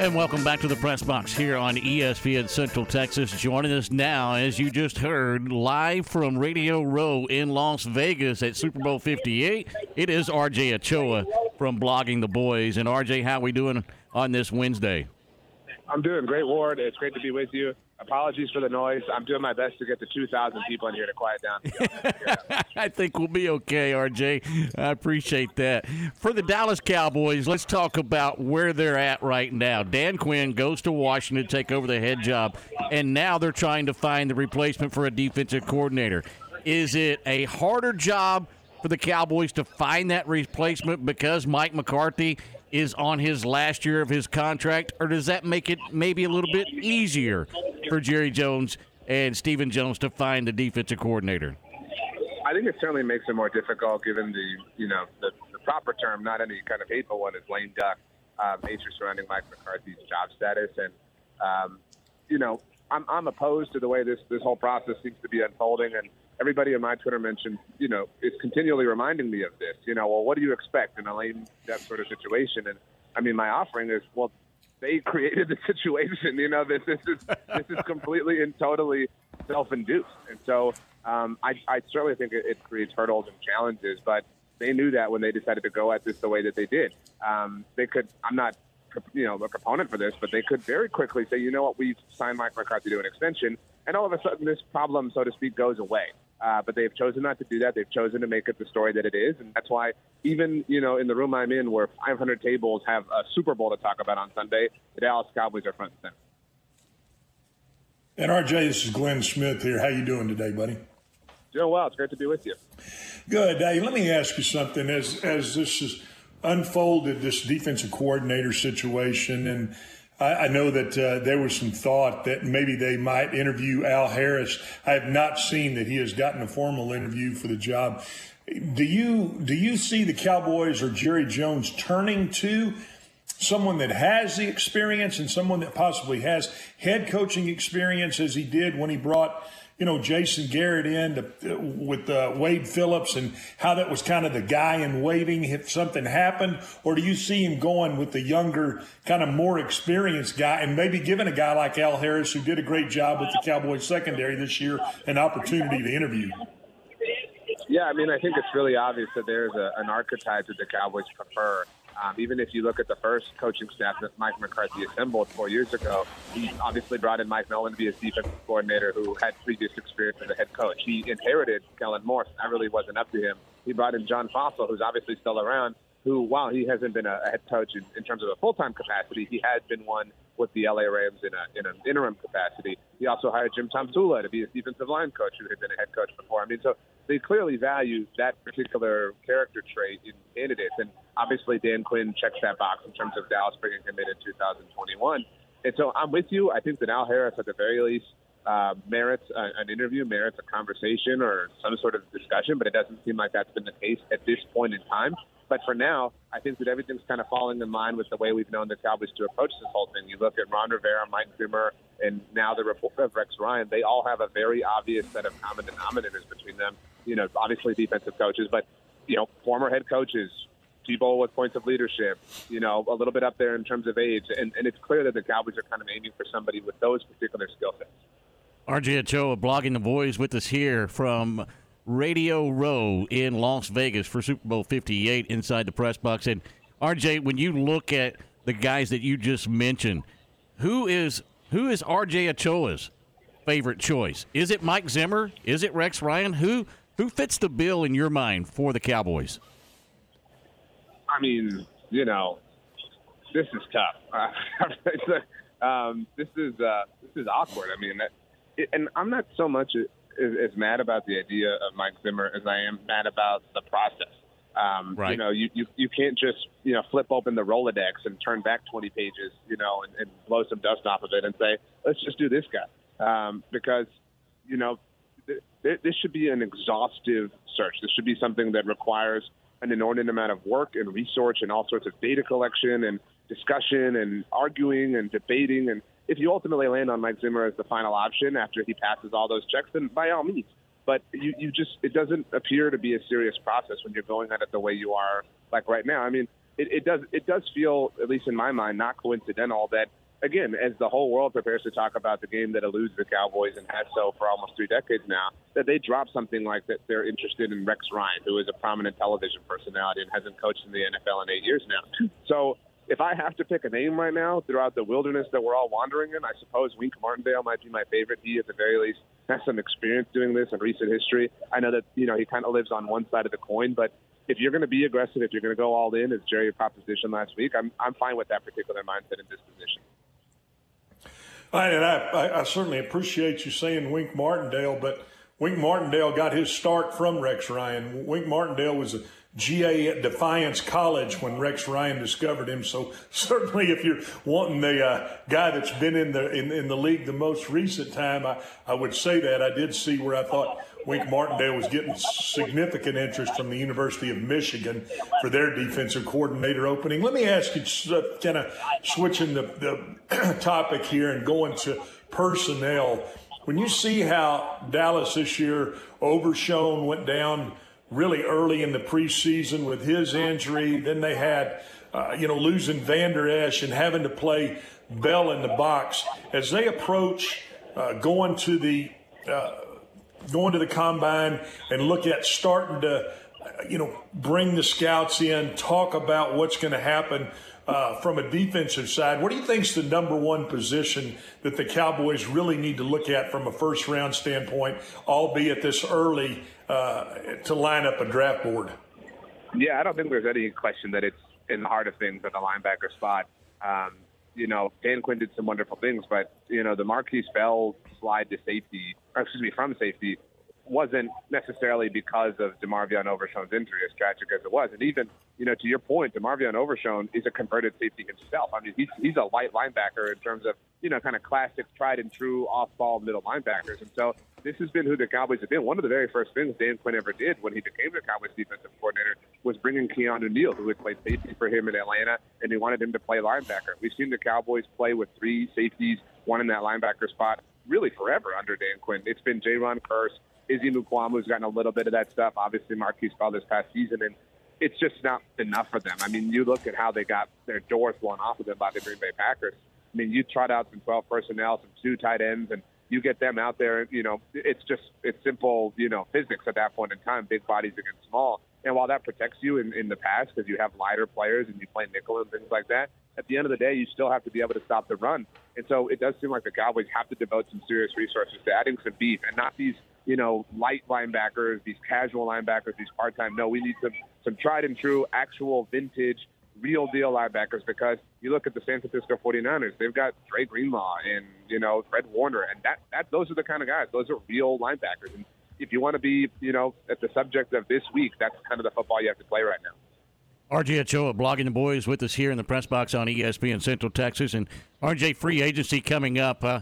And welcome back to the press box here on ESPN Central Texas. Joining us now, as you just heard, live from Radio Row in Las Vegas at Super Bowl 58. It is RJ Ochoa from Blogging the Boys. And RJ, how we doing on this Wednesday? I'm doing great, Ward. It's great to be with you. Apologies for the noise. I'm doing my best to get the 2,000 people in here to quiet down. [LAUGHS] I think we'll be okay, RJ. I appreciate that. For the Dallas Cowboys, let's talk about where they're at right now. Dan Quinn goes to Washington to take over the head job, and now they're trying to find the replacement for a defensive coordinator. Is it a harder job for the Cowboys to find that replacement because Mike McCarthy is on his last year of his contract, or does that make it maybe a little bit easier for Jerry Jones and Stephen Jones to find the defensive coordinator? I think it certainly makes it more difficult given the, you know, the, the proper term, not any kind of hateful one, is lame duck um, nature surrounding Mike McCarthy's job status. And, um, you know, I'm, I'm opposed to the way this, this whole process seems to be unfolding. And everybody in my Twitter mention, you know, is continually reminding me of this. You know, well, what do you expect in a lame duck sort of situation? And I mean, my offering is, well, they [LAUGHS] created the situation. You know, this, this is this is completely and totally self-induced, and so um, I, I certainly think it, it creates hurdles and challenges. But they knew that when they decided to go at this the way that they did. Um, they could. I'm not, you know, a proponent for this, but they could very quickly say, you know what, we've signed Mike McCarthy to do an extension, and all of a sudden this problem, so to speak, goes away. Uh, but they've chosen not to do that. They've chosen to make it the story that it is, and that's why even you know in the room I'm in, where 500 tables have a Super Bowl to talk about on Sunday, the Dallas Cowboys are front and center. And RJ, this is Glenn Smith here. How you doing today, buddy? Doing well. It's great to be with you. Good. Hey, let me ask you something. As as this has unfolded, this defensive coordinator situation, and I, I know that uh, there was some thought that maybe they might interview Al Harris. I have not seen that he has gotten a formal interview for the job. Do you do you see the Cowboys or Jerry Jones turning to someone that has the experience and someone that possibly has head coaching experience as he did when he brought you know Jason Garrett in to, with uh, Wade Phillips and how that was kind of the guy in waiting if something happened, or do you see him going with the younger, kind of more experienced guy, and maybe giving a guy like Al Harris, who did a great job with the Cowboys secondary this year, an opportunity to interview? Yeah, I mean, I think it's really obvious that there's a, an archetype that the Cowboys prefer. Um, even if you look at the first coaching staff that Mike McCarthy assembled four years ago, he obviously brought in Mike Nolan to be his defensive coordinator who had previous experience as a head coach. He inherited Kellen Moore. That really wasn't up to him. He brought in John Fassel, who's obviously still around, who, while he hasn't been a head coach in, in terms of a full time capacity, he has been one with the LA Rams in, a, in an interim capacity. He also hired Jim Tomsula to be a defensive line coach who had been a head coach before. I mean, so they clearly value that particular character trait in candidates. And obviously, Dan Quinn checks that box in terms of Dallas bringing him in in 2021. And so I'm with you. I think that Al Harris, at the very least, uh, merits a, an interview, merits a conversation or some sort of discussion, but it doesn't seem like that's been the case at this point in time. But for now, I think that everything's kind of falling in line with the way we've known the Cowboys to approach this whole thing. You look at Ron Rivera, Mike Zimmer, and now the report of Rex Ryan. They all have a very obvious set of common denominators between them. You know, obviously defensive coaches, but you know, former head coaches, people with points of leadership, you know, a little bit up there in terms of age. And, and it's clear that the Cowboys are kind of aiming for somebody with those particular skill sets. RJ Ochoa blogging the boys with us here from Radio Row in Las Vegas for Super Bowl 58 inside the press box. And RJ, when you look at the guys that you just mentioned, who is who is RJ Ochoa's favorite choice? Is it Mike Zimmer? Is it Rex Ryan? Who who fits the bill in your mind for the Cowboys? I mean, you know, this is tough. [LAUGHS] um, this is uh, this is awkward. I mean, and I'm not so much as, as mad about the idea of Mike Zimmer as I am mad about the process. Um, right. You know, you, you you can't just you know flip open the Rolodex and turn back 20 pages, you know, and, and blow some dust off of it and say, let's just do this guy, um, because you know th- this should be an exhaustive search. This should be something that requires an inordinate amount of work and research and all sorts of data collection and discussion and arguing and debating. And if you ultimately land on Mike Zimmer as the final option after he passes all those checks, then by all means. But you, you just it doesn't appear to be a serious process when you're going at it the way you are like right now. I mean, it, it does it does feel, at least in my mind, not coincidental that again, as the whole world prepares to talk about the game that eludes the Cowboys and has so for almost three decades now, that they drop something like that they're interested in Rex Ryan, who is a prominent television personality and hasn't coached in the NFL in eight years now. So if I have to pick a name right now throughout the wilderness that we're all wandering in, I suppose Wink Martindale might be my favorite. He, at the very least, has some experience doing this in recent history. I know that you know he kind of lives on one side of the coin, but if you're going to be aggressive, if you're going to go all in, as Jerry proposition last week, I'm I'm fine with that particular mindset and disposition. And I, I, I certainly appreciate you saying Wink Martindale, but Wink Martindale got his start from Rex Ryan. Wink Martindale was a GA at Defiance College when Rex Ryan discovered him. So certainly, if you're wanting the uh, guy that's been in the in, in the league the most recent time, I, I would say that I did see where I thought Wink Martindale was getting significant interest from the University of Michigan for their defensive coordinator opening. Let me ask you, uh, kind of switching the, the [CLEARS THROAT] topic here and going to personnel. When you see how Dallas this year, Overshown went down really early in the preseason with his injury. Then they had, uh, you know, losing Vander Esch and having to play Bell in the box. As they approach uh, going to the uh, going to the combine and look at starting to, you know, bring the scouts in, talk about what's going to happen. Uh, from a defensive side, what do you think is the number one position that the Cowboys really need to look at from a first round standpoint, albeit this early uh, to line up a draft board. Yeah, I don't think there's any question that it's in the heart of things at the linebacker spot. Um, you know, Dan Quinn did some wonderful things, but you know, the Markquese Bell slide to safety, excuse me, from safety, wasn't necessarily because of DeMarvion Overshown's injury, as tragic as it was. And even, you know, to your point, DeMarvion Overshown is a converted safety himself. I mean, he's, he's a light linebacker in terms of, you know, kind of classic, tried and true off-ball middle linebackers. And so this has been who the Cowboys have been. One of the very first things Dan Quinn ever did when he became the Cowboys defensive coordinator was bringing Keanu Neal, who had played safety for him in Atlanta, and he wanted him to play linebacker. We've seen the Cowboys play with three safeties, one in that linebacker spot, really forever under Dan Quinn. It's been Jayron Kearse, Izzy Mukuamu's gotten a little bit of that stuff. Obviously, Markquese Bell this past season, and it's just not enough for them. I mean, you look at how they got their doors blown off of them by the Green Bay Packers. I mean, you trot out some 12 personnel, some two tight ends, and you get them out there. You know, it's just it's simple, you know, physics at that point in time. Big bodies against small, and while that protects you in, in the past because you have lighter players and you play nickel and things like that, at the end of the day, you still have to be able to stop the run. And so it does seem like the Cowboys have to devote some serious resources to adding some beef and not these you know, light linebackers, these casual linebackers, these part time. No, we need some some tried and true, actual vintage, real deal linebackers because you look at the San Francisco 49ers, they've got Dre Greenlaw and, you know, Fred Warner, and that, that those are the kind of guys. Those are real linebackers. And if you want to be, you know, at the subject of this week, that's kind of the football you have to play right now. RJ Ochoa, blogging the boys with us here in the press box on ESPN Central Texas, and RJ free agency coming up. Uh,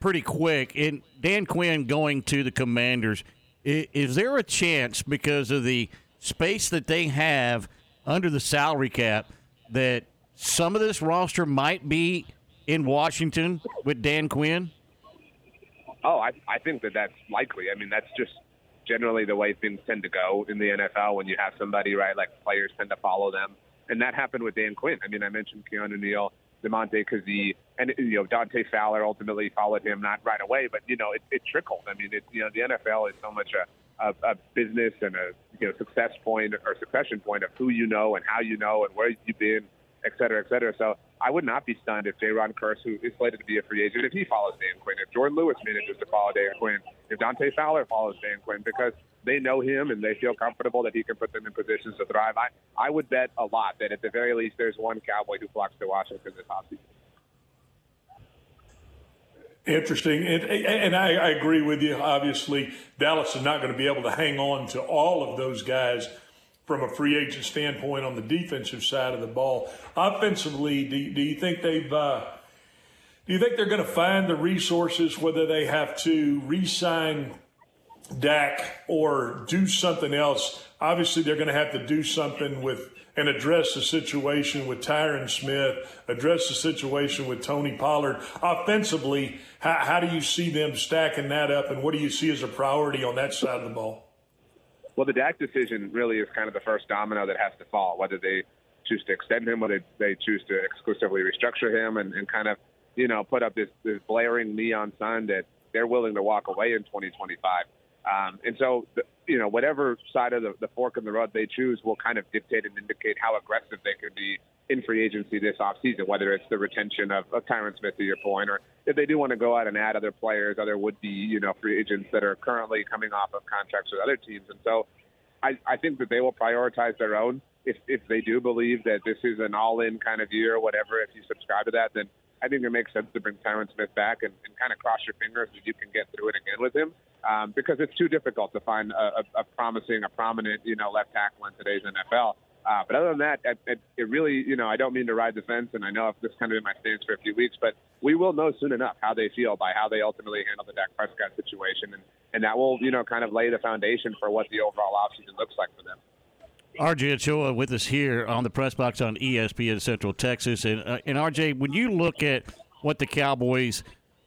pretty quick. And Dan Quinn going to the Commanders, is, is there a chance because of the space that they have under the salary cap that some of this roster might be in Washington with Dan Quinn? Oh, I, I think that that's likely. I mean, that's just generally the way things tend to go in the NFL when you have somebody, right? Like players tend to follow them. And that happened with Dan Quinn. I mean, I mentioned Keanu Neal Damontae Kazee, and you know Dante Fowler ultimately followed him not right away, but you know it, it trickled. I mean, it, you know the NFL is so much a, a, a business and a you know success point or succession point of who you know and how you know and where you've been, et cetera, et cetera. So I would not be stunned if Jayron Kearse, who is slated to be a free agent, if he follows Dan Quinn, if Jourdan Lewis manages to follow Dan Quinn, if Dante Fowler follows Dan Quinn, because they know him and they feel comfortable that he can put them in positions to thrive. I, I would bet a lot that at the very least there's one Cowboy who flocks to Washington this offseason. Interesting, and, and I, I, agree with you. Obviously, Dallas is not going to be able to hang on to all of those guys from a free agent standpoint on the defensive side of the ball. Offensively, do, do you think they've? Uh, do you think they're going to find the resources, whether they have to re-sign Dak or do something else. Obviously, they're going to have to do something with and address the situation with Tyron Smith, address the situation with Tony Pollard. Offensively, how, how do you see them stacking that up, and what do you see as a priority on that side of the ball? Well, the Dak decision really is kind of the first domino that has to fall, whether they choose to extend him, whether they choose to exclusively restructure him, and, and kind of you know put up this, this blaring neon sign that they're willing to walk away in 2025. Um, and so, you know, whatever side of the, the fork in the road they choose will kind of dictate and indicate how aggressive they can be in free agency this offseason, whether it's the retention of, of Tyron Smith, to your point, or if they do want to go out and add other players, other would-be, you know, free agents that are currently coming off of contracts with other teams. And so I, I think that they will prioritize their own. If, if they do believe that this is an all-in kind of year, whatever, if you subscribe to that, then I think it makes sense to bring Tyron Smith back and, and kind of cross your fingers that you can get through it again with him um, because it's too difficult to find a, a, a promising, a prominent, you know, left tackle in today's NFL. Uh, but other than that, it, it, it really, you know, I don't mean to ride the fence, and I know this kind of been my stance for a few weeks, but we will know soon enough how they feel by how they ultimately handle the Dak Prescott situation, and, and that will, you know, kind of lay the foundation for what the overall offseason looks like for them. RJ Ochoa with us here on the press box on ESPN Central Texas, and uh, and RJ, when you look at what the Cowboys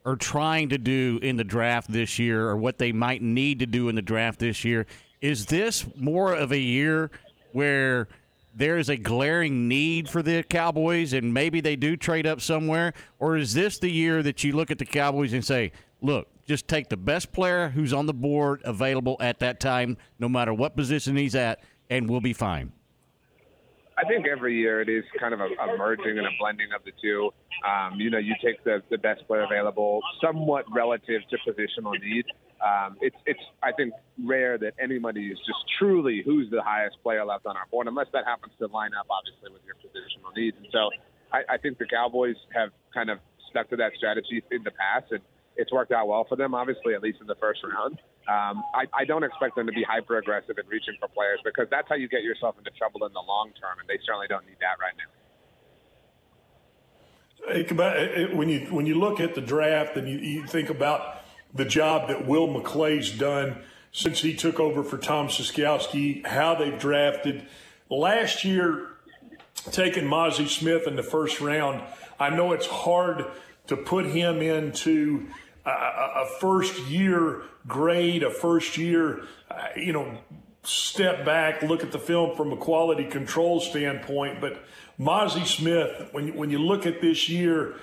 are trying to do in the draft this year, or what they might need to do in the draft this year, is this more of a year where there is a glaring need for the Cowboys and maybe they do trade up somewhere? Or is this the year that you look at the Cowboys and say, look, just take the best player who's on the board available at that time, no matter what position he's at, and we'll be fine? I think every year it is kind of a, a merging and a blending of the two. Um, you know, you take the, the best player available, somewhat relative to positional need. Um, it's it's I think rare that anybody is just truly who's the highest player left on our board, unless that happens to line up obviously with your positional needs. And so I, I think the Cowboys have kind of stuck to that strategy in the past, and it's worked out well for them. Obviously, at least in the first round. Um, I, I don't expect them to be hyper aggressive in reaching for players because that's how you get yourself into trouble in the long term, and they certainly don't need that right now. When you when you look at the draft and you, you think about the job that Will McClay's done since he took over for Tom Ciskowski, how they've drafted. Last year, taking Mazi Smith in the first round, I know it's hard to put him into a, a first year grade, a first year, uh, you know, step back, look at the film from a quality control standpoint. But Mazi Smith, when, when you look at this year,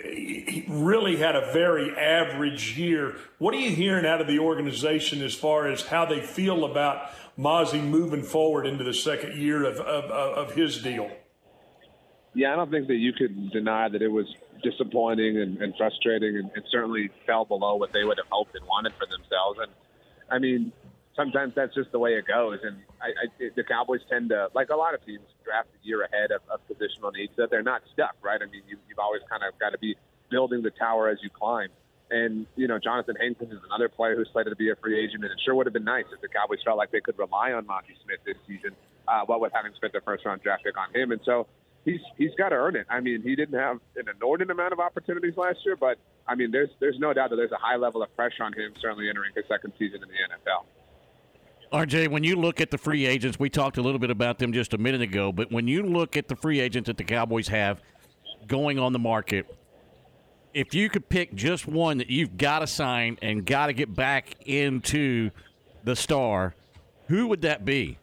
he really had a very average year. What are you hearing out of the organization as far as how they feel about Mazi moving forward into the second year of, of, of his deal? Yeah, I don't think that you could deny that it was disappointing and, and frustrating and, and certainly fell below what they would have hoped and wanted for themselves. And I mean, sometimes that's just the way it goes. And I, I, the Cowboys tend to, like a lot of teams, draft a year ahead of, of positional needs that they're not stuck, right? I mean, you, you've always kind of got to be building the tower as you climb. And, you know, Jonathan Hankins is another player who's slated to be a free agent, and it sure would have been nice if the Cowboys felt like they could rely on Mazi Smith this season, uh, what with having spent the first round draft pick on him. And so he's he's got to earn it. I mean, he didn't have an inordinate amount of opportunities last year, but I mean, there's there's no doubt that there's a high level of pressure on him, certainly entering his second season in the NFL. RJ, when you look at the free agents, we talked a little bit about them just a minute ago, but when you look at the free agents that the Cowboys have going on the market, if you could pick just one that you've got to sign and got to get back into the star, who would that be?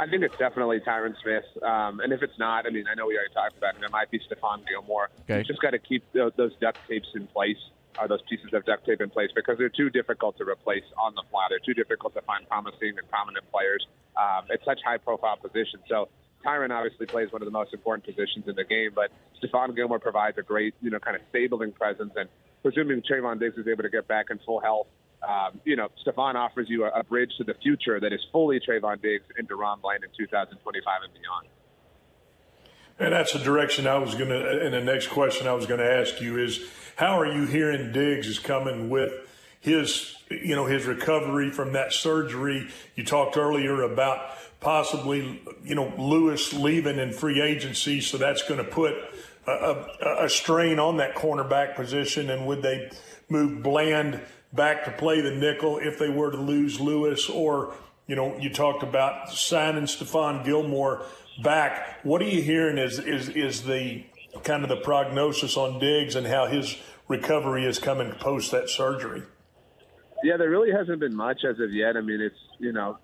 I think it's definitely Tyron Smith. Um, and if it's not, I mean, I know we already talked about him. It might be Stephon Gilmore. Okay. just got to keep those, those duct tapes in place, or those pieces of duct tape in place, because they're too difficult to replace on the fly. They're too difficult to find promising and prominent players um, at such high-profile positions. So Tyron obviously plays one of the most important positions in the game, but Stephon Gilmore provides a great, you know, kind of stabling presence. And presuming Trevon Diggs is able to get back in full health, um, you know, Stephon offers you a, a, bridge to the future that is fully Trevon Diggs and DaRon Bland in 2025 and beyond. And that's the direction I was going to, and the next question I was going to ask you is, how are you hearing Diggs is coming with his, you know, his recovery from that surgery? You talked earlier about possibly, you know, Lewis leaving in free agency, so that's going to put a, a, a strain on that cornerback position. And would they move Bland – back to play the nickel if they were to lose Lewis or, you know, you talked about signing Stephon Gilmore back. What are you hearing is, is, is the kind of the prognosis on Diggs and how his recovery is coming post that surgery? Yeah, there really hasn't been much as of yet. I mean, it's, you know,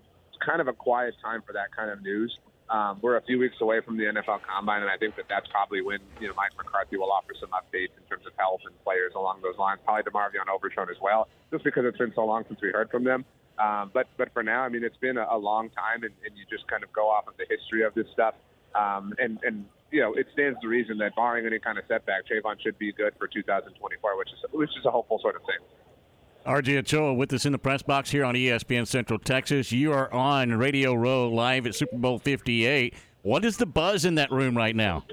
kind of a quiet time for that kind of news. um, we're a few weeks away from the NFL Combine, and I think that that's probably when you know Mike McCarthy will offer some updates in terms of health and players along those lines. Probably DeMarvion Overshown as well, just because it's been so long since we heard from them. Um, but but for now, I mean, it's been a, a long time, and, and you just kind of go off of the history of this stuff. Um, and and you know, it stands to reason that barring any kind of setback, Trevon should be good for 2024, which is which is a hopeful sort of thing. RJ Ochoa with us in the press box here on ESPN Central Texas. You are on Radio Row live at Super Bowl 58. What is the buzz in that room right now?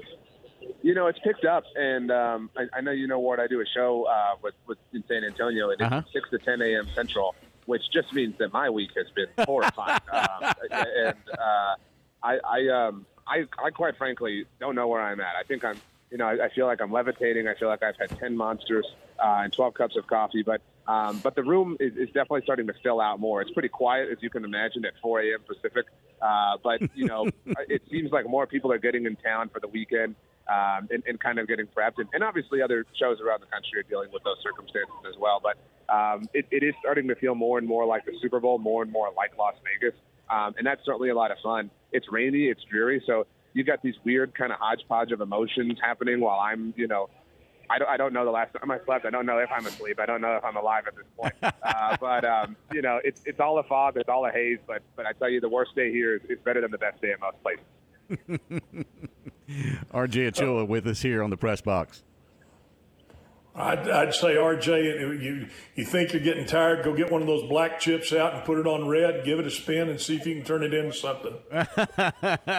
You know, it's picked up, and um, I, I know you know what I do a show uh, with, with in San Antonio, and it's Uh-huh. 6 to 10 a.m. Central, which just means that my week has been horrifying. [LAUGHS] um, and uh, I, I, um, I, I quite frankly don't know where I'm at. I think I'm, you know, I, I feel like I'm levitating. I feel like I've had 10 monsters uh, and 12 cups of coffee, but um, but the room is, is definitely starting to fill out more. It's pretty quiet, as you can imagine, at 4 a.m. Pacific. Uh, but you know, [LAUGHS] it seems like more people are getting in town for the weekend um, and, and kind of getting prepped. And, and obviously, other shows around the country are dealing with those circumstances as well. But um, it, it is starting to feel more and more like the Super Bowl, more and more like Las Vegas. Um, and that's certainly a lot of fun. It's rainy, it's dreary, so you've got these weird kind of hodgepodge of emotions happening while I'm, you know, I don't, I don't know the last time I slept. I don't know if I'm asleep. I don't know if I'm alive at this point. [LAUGHS] Uh, but um, you know, it's it's all a fog. It's all a haze. But but I tell you, the worst day here is, is better than the best day at most places. [LAUGHS] RJ Ochoa with us here on the press box. I'd, I'd say, RJ, you you think you're getting tired? Go get one of those black chips out and put it on red. Give it a spin and see if you can turn it into something. [LAUGHS]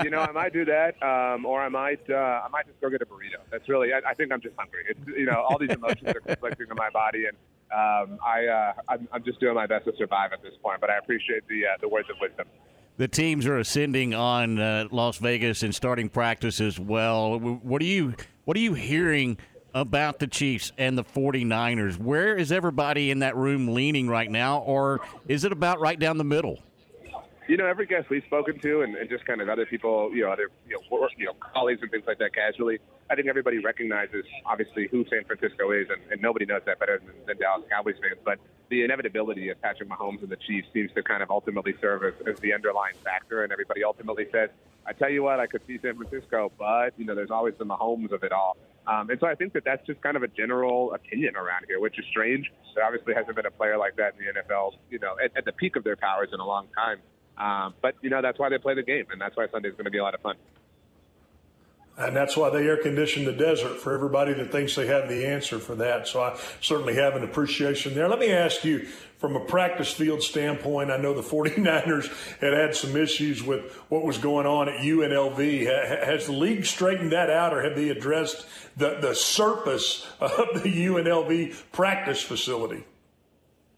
you know, I might do that, um, or I might uh, I might just go get a burrito. That's really. I, I think I'm just hungry. It's, you know, all these emotions are conflicting in my body, and um, I uh, I'm, I'm just doing my best to survive at this point. But I appreciate the uh, the words of wisdom. The teams are ascending on uh, Las Vegas and starting practice as well. What are you What are you hearing about the Chiefs and the 49ers? Where is everybody in that room leaning right now, or is it about right down the middle? You know, every guest we've spoken to, and, and just kind of other people, you know, other you know, work, you know, colleagues and things like that, casually. I think everybody recognizes obviously who San Francisco is, and, and nobody knows that better than, than Dallas Cowboys fans. But the inevitability of Patrick Mahomes and the Chiefs seems to kind of ultimately serve as, as the underlying factor, and everybody ultimately says, "I tell you what, I could see San Francisco, but you know, there's always the Mahomes of it all." Um, and so I think that that's just kind of a general opinion around here, which is strange. There obviously hasn't been a player like that in the NFL, you know, at, at the peak of their powers in a long time. Um, but you know that's why they play the game, and that's why Sunday's going to be a lot of fun. And that's why they air condition the desert for everybody that thinks they have the answer for that. So I certainly have an appreciation there. Let me ask you, from a practice field standpoint, I know the [LAUGHS] 49ers had had some issues with what was going on at UNLV. Has the league straightened that out, or have they addressed the, the surface [LAUGHS] of the UNLV practice facility?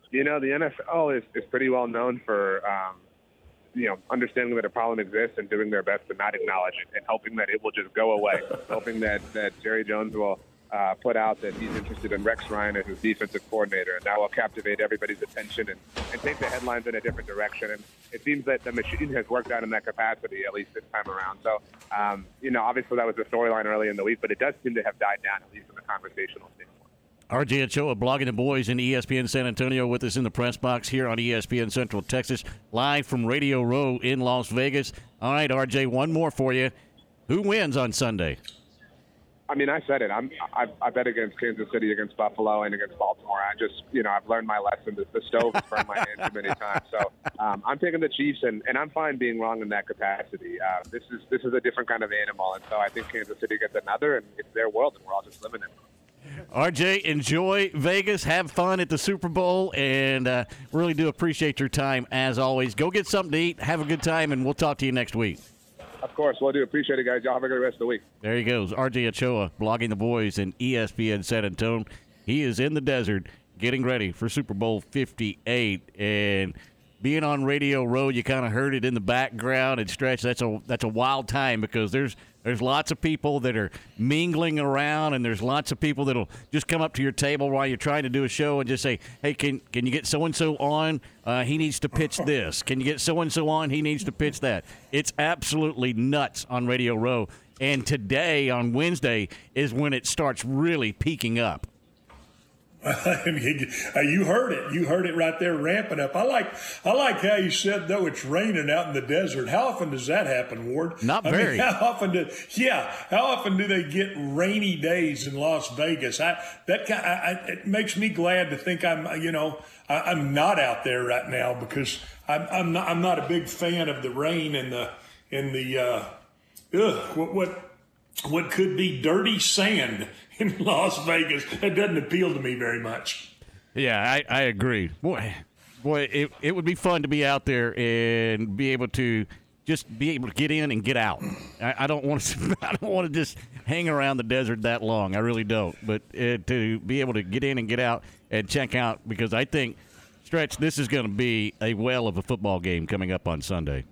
You know, the NFL is, is pretty well known for, um, you know, understanding that a problem exists and doing their best to not acknowledge it and hoping that it will just go away. [LAUGHS] hoping that, that Jerry Jones will uh, put out that he's interested in Rex Ryan as his defensive coordinator, and that will captivate everybody's attention and, and take the headlines in a different direction. And it seems that the machine has worked out in that capacity, at least this time around. So, um, you know, obviously that was the storyline early in the week, but it does seem to have died down, at least in the conversational stage. RJ Ochoa, blogging the boys in ESPN San Antonio, with us in the press box here on ESPN Central Texas, live from Radio Row in Las Vegas. All right, RJ, one more for you. Who wins on Sunday? I mean, I said it. I'm, I, I bet against Kansas City, against Buffalo, and against Baltimore. I just, you know, I've learned my lesson. The, the stove has burned my hand too many times. So um, I'm taking the Chiefs, and, and I'm fine being wrong in that capacity. Uh, this is this is a different kind of animal, and so I think Kansas City gets another, and it's their world, and we're all just living in it. RJ, enjoy Vegas. Have fun at the Super Bowl, and uh, really do appreciate your time as always. Go get something to eat, have a good time, and we'll talk to you next week. Of course, we'll do. Appreciate it, guys. Y'all have a good rest of the week. There he goes, RJ Ochoa, blogging the boys in ESPN San Antonio. He is in the desert getting ready for Super Bowl 58, and being on Radio Row, you kind of heard it in the background and stretch. That's a that's a wild time because there's there's lots of people that are mingling around, and there's lots of people that'll just come up to your table while you're trying to do a show and just say, "Hey, can can you get so and so on? Uh, he needs to pitch this. Can you get so and so on? He needs to pitch that." It's absolutely nuts on Radio Row, and today on Wednesday is when it starts really peaking up. [LAUGHS] you heard it. You heard it right there ramping up. I like I like how you said though it's raining out in the desert. How often does that happen, Ward? Not I very. Mean, how often do yeah? How often do they get rainy days in Las Vegas? I that I, I, it makes me glad to think I'm you know I, am not out there right now because I'm I'm not I'm not a big fan of the rain and the and the uh, ugh, what what what could be dirty sand [LAUGHS] in Las Vegas. That doesn't appeal to me very much. Yeah, I, I agree. Boy, boy, it, it would be fun to be out there and be able to just be able to get in and get out. I, I don't want to. [LAUGHS] I don't want to just hang around the desert that long. I really don't. But uh, to be able to get in and get out and check out because I think stretch this is going to be a well of a football game coming up on Sunday.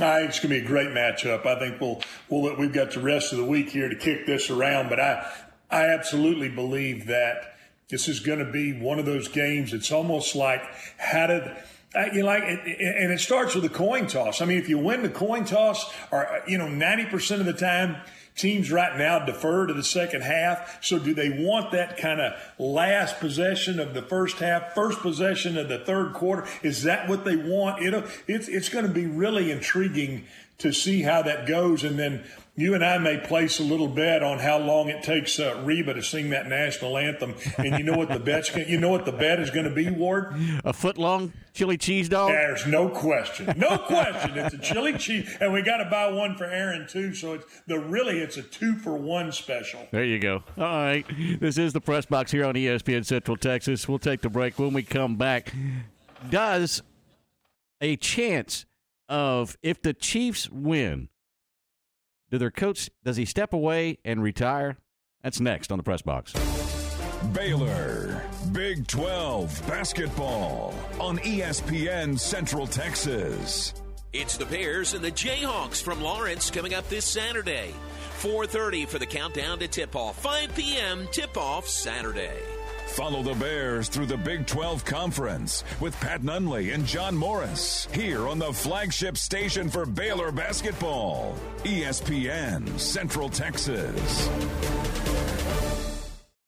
I think it's going to be a great matchup. I think we'll, we'll we've got the rest of the week here to kick this around, but I I absolutely believe that this is going to be one of those games. It's almost like how did uh, you like and it starts with a coin toss. I mean, if you win the coin toss, or you know, ninety percent of the time, teams right now defer to the second half. So, do they want that kind of last possession of the first half, first possession of the third quarter? Is that what they want? Know, it's it's going to be really intriguing to see how that goes, and then you and I may place a little bet on how long it takes uh, Reba to sing that national anthem. And you know what the bet's going. you know what the bet is going to be, Ward? A foot long chili cheese dog. There's no question, no question. It's a chili cheese, and we got to buy one for Aaron too. So it's the really it's a two for one special. There you go. All right, this is the press box here on ESPN Central Texas. We'll take the break when we come back. Does a chance of if the Chiefs win? Do their coach does he step away and retire? That's next on the press box. Baylor, Big 12 basketball on ESPN Central Texas. It's the Bears and the Jayhawks from Lawrence coming up this Saturday. 4:30 for the countdown to tip-off. 5 p.m. tip-off Saturday. Follow the Bears through the Big 12 Conference with Pat Nunley and John Morris here on the flagship station for Baylor basketball, ESPN Central Texas.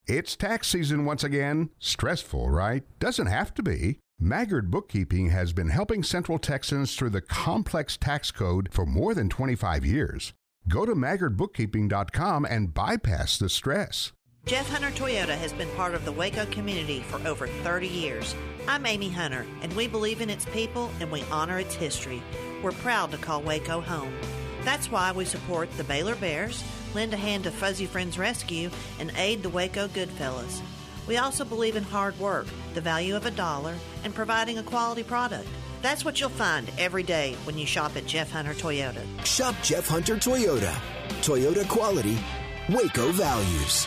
It's tax season once again. Stressful, right? Doesn't have to be. Maggard Bookkeeping has been helping Central Texans through the complex tax code for more than 25 years. Go to maggardbookkeeping.com and bypass the stress. Jeff Hunter Toyota has been part of the Waco community for over 30 years. I'm Amy Hunter, and we believe in its people and we honor its history. We're proud to call Waco home. That's why we support the Baylor Bears, lend a hand to Fuzzy Friends Rescue, and aid the Waco Goodfellows. We also believe in hard work, the value of a dollar, and providing a quality product. That's what you'll find every day when you shop at Jeff Hunter Toyota. Shop Jeff Hunter Toyota. Toyota quality, Waco values.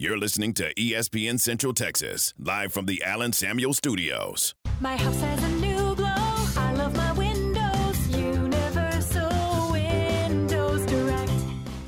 You're listening to ESPN Central Texas, live from the Allen Samuel Studios. My house has a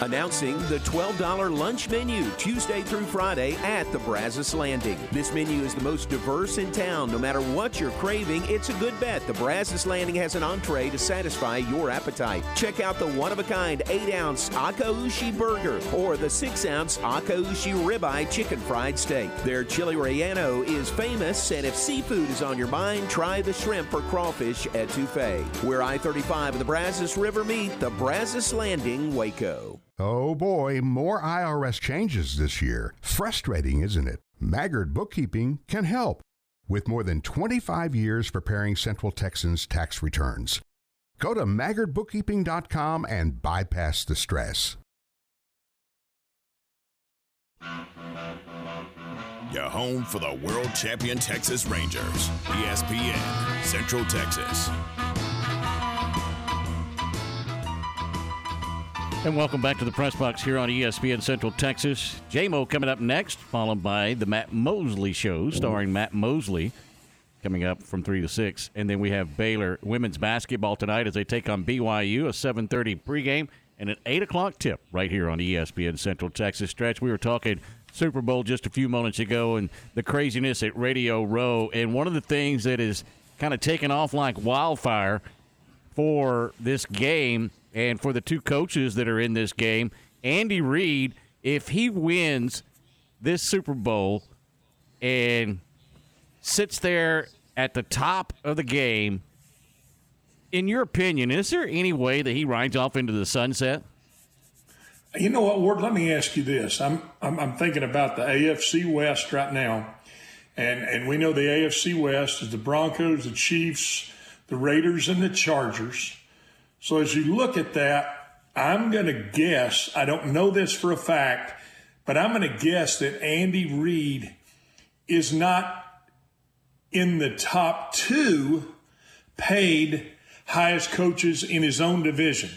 Announcing the $12 lunch menu Tuesday through Friday at the Brazos Landing. This menu is the most diverse in town. No matter what you're craving, it's a good bet. The Brazos Landing has an entree to satisfy your appetite. Check out the one of a kind 8 ounce Akaushi burger or the 6 ounce Akaushi ribeye chicken fried steak. Their chili relleno is famous, and if seafood is on your mind, try the shrimp or crawfish etouffee. Where I 35 and the Brazos River meet, the Brazos Landing, Waco. Oh boy, more IRS changes this year. Frustrating, isn't it? Maggard Bookkeeping can help with more than 25 years preparing Central Texans tax returns. Go to maggardbookkeeping.com and bypass the stress. Your home for the world champion Texas Rangers. ESPN, Central Texas. And welcome back to the press box here on ESPN Central Texas. JMO coming up next, followed by the Matt Mosley Show, starring Matt Mosley, coming up from three to six, and then we have Baylor women's basketball tonight as they take on BYU, a 7:30 pregame and an eight o'clock tip right here on ESPN Central Texas. Stretch, we were talking Super Bowl just a few moments ago, and the craziness at Radio Row, and one of the things that is kind of taken off like wildfire for this game and for the two coaches that are in this game. Andy Reid, if he wins this Super Bowl and sits there at the top of the game, in your opinion, is there any way that he rides off into the sunset? You know what, Ward? Let me ask you this. I'm, I'm I'm thinking about the AFC West right now, and and we know the AFC West is the Broncos, the Chiefs, the Raiders, and the Chargers. So as you look at that, I'm going to guess. I don't know this for a fact, but I'm going to guess that Andy Reid is not in the top two paid highest coaches in his own division.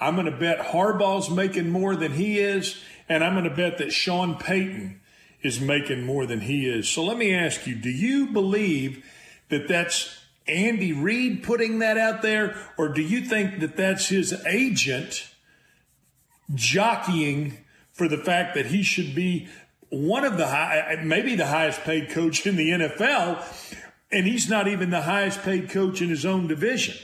I'm going to bet Harbaugh's making more than he is, and I'm going to bet that Sean Payton is making more than he is. So let me ask you do you believe that that's Andy Reid putting that out there, or do you think that that's his agent jockeying for the fact that he should be one of the high, eh, eh, maybe the highest paid coach in the NFL, and he's not even the highest paid coach in his own division?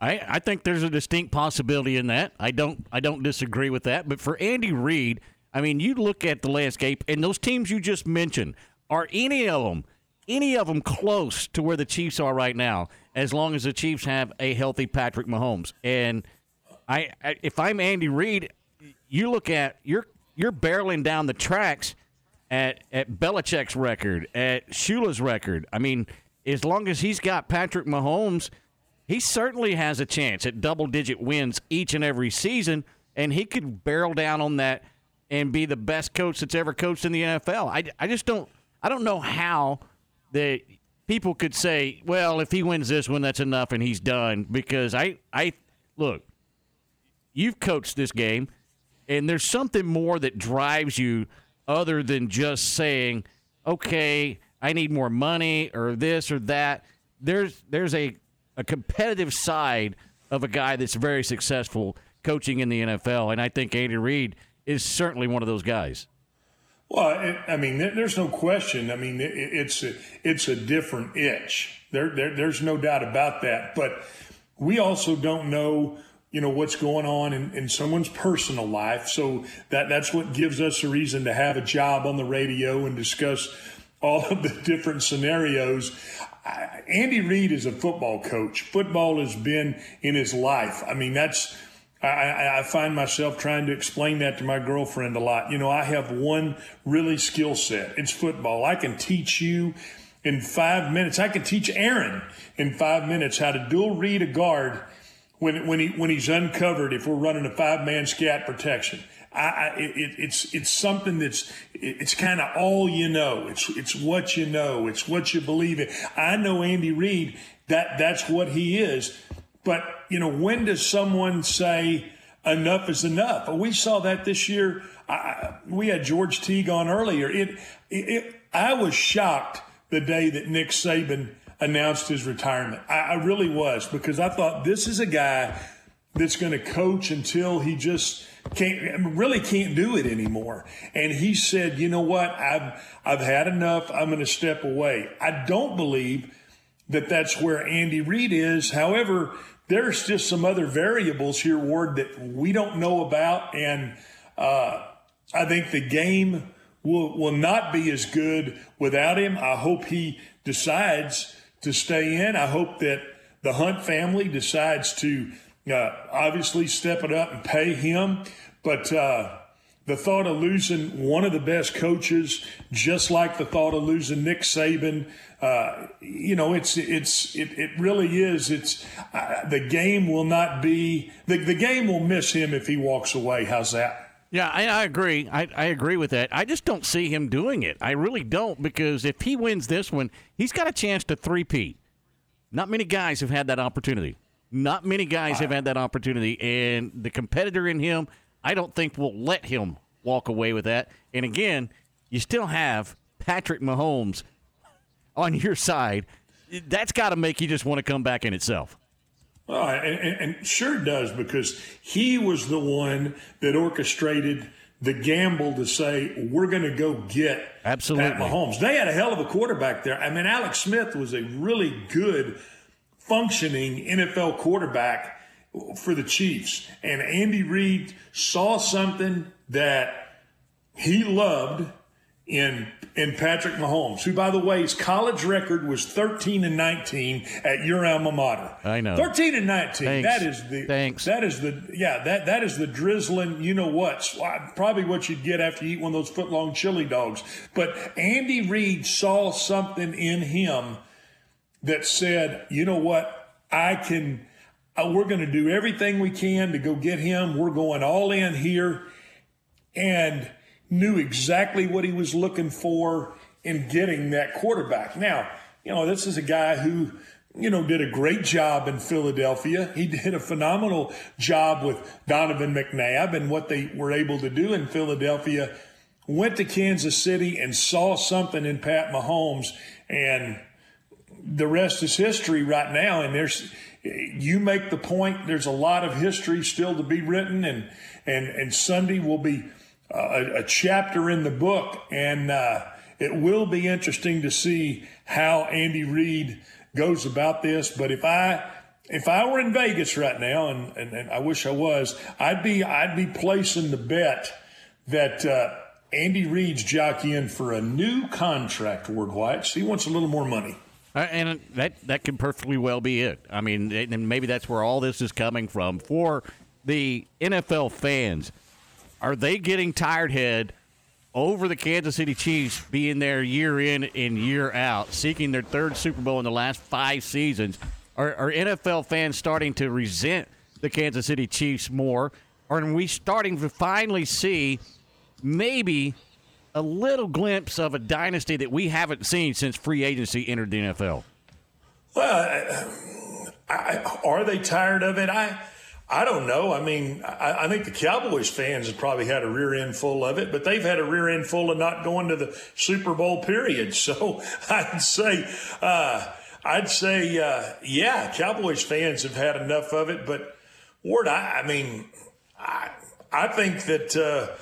I, I think there's a distinct possibility in that. I don't I don't disagree with that. But for Andy Reid, I mean, you look at the landscape and those teams you just mentioned, are any of them any of them close to where the Chiefs are right now? As long as the Chiefs have a healthy Patrick Mahomes, and I, I if I'm Andy Reid, you look at you're you're barreling down the tracks at at Belichick's record, at Shula's record. I mean, as long as he's got Patrick Mahomes, he certainly has a chance at double digit wins each and every season, and he could barrel down on that and be the best coach that's ever coached in the NFL. I, I just don't I don't know how that people could say, well, if he wins this one, that's enough and he's done. Because I I look, you've coached this game, and there's something more that drives you other than just saying, okay, I need more money or this or that. There's there's a a competitive side of a guy that's very successful coaching in the NFL, and I think Andy Reid is certainly one of those guys. Well, it, I mean, there, there's no question. I mean, it, it's a, it's a different itch. There, there, there's no doubt about that. But we also don't know, you know, what's going on in, in someone's personal life. So that that's what gives us a reason to have a job on the radio and discuss all of the different scenarios. Andy Reid is a football coach. Football has been in his life. I mean, that's I, I, find myself trying to explain that to my girlfriend a lot. You know, I have one really skill set. It's football. I can teach you in five minutes. I can teach Aaron in five minutes how to dual read a guard when when he when he's uncovered. If we're running a five man scat protection, I, I it, it's it's something that's it's kind of all you know. It's it's what you know. It's what you believe in. I know Andy Reid. That that's what he is. But, you know, when does someone say enough is enough? We saw that this year. I, we had George Teague on earlier. It, it, it, I was shocked the day that Nick Saban announced his retirement. I, I really was because I thought this is a guy that's going to coach until he just can't really can't do it anymore. And he said, "You know what? I've I've had enough. I'm going to step away." I don't believe that that's where Andy Reid is. However, there's just some other variables here, Ward, that we don't know about, and uh, I think the game will will not be as good without him. I hope he decides to stay in. I hope that the Hunt family decides to uh, obviously step it up and pay him. But uh, the thought of losing one of the best coaches, just like the thought of losing Nick Saban, uh, you know, it's it's it, it really is. It's uh, the game will not be the, the game will miss him if he walks away. How's that? Yeah, I, I agree. I, I agree with that. I just don't see him doing it. I really don't because if he wins this one, he's got a chance to three-peat. Not many guys have had that opportunity. Not many guys have had that opportunity, and the competitor in him, I don't think we'll let him walk away with that. And again, you still have Patrick Mahomes on your side. That's got to make you just want to come back in itself. And, and, and sure does because he was the one that orchestrated the gamble to say we're going to go get Absolutely. Pat Mahomes. They had a hell of a quarterback there. I mean, Alex Smith was a really good, functioning NFL quarterback for the Chiefs, and Andy Reid saw something that he loved in in Patrick Mahomes, who, by the way, his college record was 13 and 19 at your alma mater. I know. 13 and 19. Thanks. That is the Thanks. That is the yeah. That that is the drizzling. You know what? Uh, probably what you'd get after you eat one of those foot long chili dogs. But Andy Reid saw something in him that said, you know what? I can. Uh, we're going to do everything we can to go get him. We're going all in here, and knew exactly what he was looking for in getting that quarterback. Now, you know, this is a guy who, you know, did a great job in Philadelphia. He did a phenomenal job with Donovan McNabb and what they were able to do in Philadelphia. Went to Kansas City and saw something in Pat Mahomes, and the rest is history right now. And there's, you make the point. There's a lot of history still to be written, and and and Sunday will be a, a chapter in the book, and uh, it will be interesting to see how Andy Reid goes about this. But if I if I were in Vegas right now, and, and, and I wish I was, I'd be I'd be placing the bet that uh, Andy Reid's jockeying for a new contract. Ward White, he wants a little more money. Uh, and that that could perfectly well be it. I mean, and maybe that's where all this is coming from for the NFL fans. Are they getting tired head over the Kansas City Chiefs being there year in and year out, seeking their third Super Bowl in the last five seasons? Are, are NFL fans starting to resent the Kansas City Chiefs more? Or are we starting to finally see maybe a little glimpse of a dynasty that we haven't seen since free agency entered the NFL? Well, I, I, are they tired of it? I I don't know. I mean, I, I, think the Cowboys fans have probably had a rear end full of it, but they've had a rear end full of not going to the Super Bowl period. [LAUGHS] So I'd say, uh, I'd say, uh, yeah, Cowboys fans have had enough of it. But Ward, I, I mean, I, I think that uh,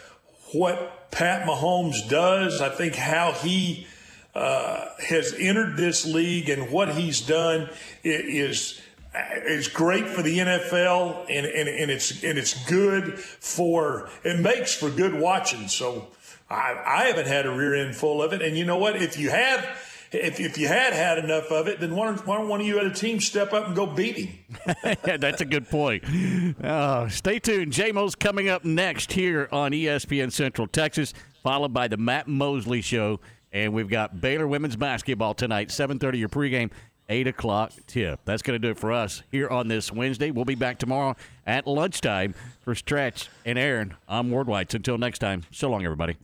what Pat Mahomes does, I think how he uh, has entered this league and what he's done is it's great for the NFL and, and, and it's and it's good for it makes for good watching. So I, I haven't had a rear end full of it. And you know what? If you have if, if you had had enough of it, then why don't, why don't one of you at a team step up and go beat him? [LAUGHS] yeah, that's a good point. Uh, stay tuned. JMO's coming up next here on ESPN Central Texas, followed by the Matt Mosley Show. And we've got Baylor women's basketball tonight, 7.30 your pregame. 8 o'clock tip. That's going to do it for us here on this Wednesday. We'll be back tomorrow at lunchtime for Stretch and Aaron. I'm Ward White. Until next time, so long, everybody.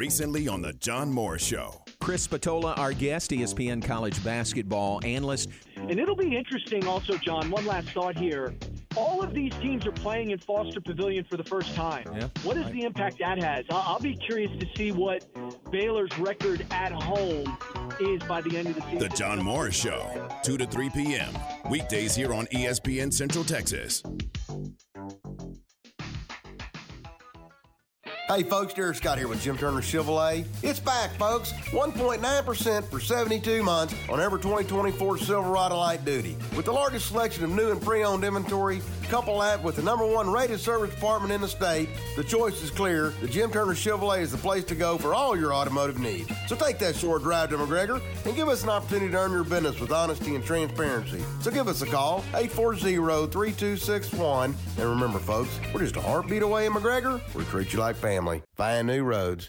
Recently on The John Morris Show. Chris Patola, our guest, ESPN college basketball analyst. And it'll be interesting also, John. One last thought here. All of these teams are playing in Foster Pavilion for the first time. Yeah, what is right. the impact that has? I'll, I'll be curious to see what Baylor's record at home is by the end of the season. The John Morris Show, 2 to 3 p.m. Weekdays here on ESPN Central Texas. Hey folks, Derek Scott here with Jim Turner Chevrolet. It's back, folks. 1.9% for 72 months on every 2024 Silverado Light Duty. With the largest selection of new and pre-owned inventory, couple that with the number one rated service department in the state, the choice is clear. The Jim Turner Chevrolet is the place to go for all your automotive needs. So take that short drive to McGregor and give us an opportunity to earn your business with honesty and transparency. So give us a call, 840-3261. And remember, folks, we're just a heartbeat away in McGregor. We treat you like family. Find new roads.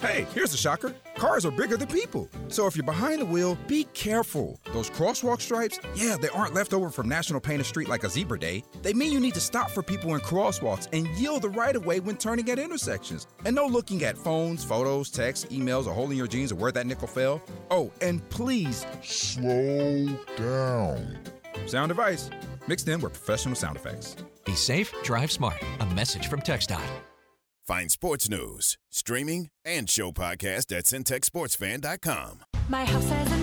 Hey, here's a shocker. Cars are bigger than people. So if you're behind the wheel, be careful. Those crosswalk stripes, yeah, they aren't left over from National Painted Street like a zebra day. They mean you need to stop for people in crosswalks and yield the right of way when turning at intersections. And no looking at phones, photos, texts, emails, or holding your jeans or where that nickel fell. Oh, and please slow down. Sound advice mixed in with professional sound effects. Be safe, drive smart. A message from TxDOT. Find sports news, streaming, and show podcast at centexsportsfan.com. My house has a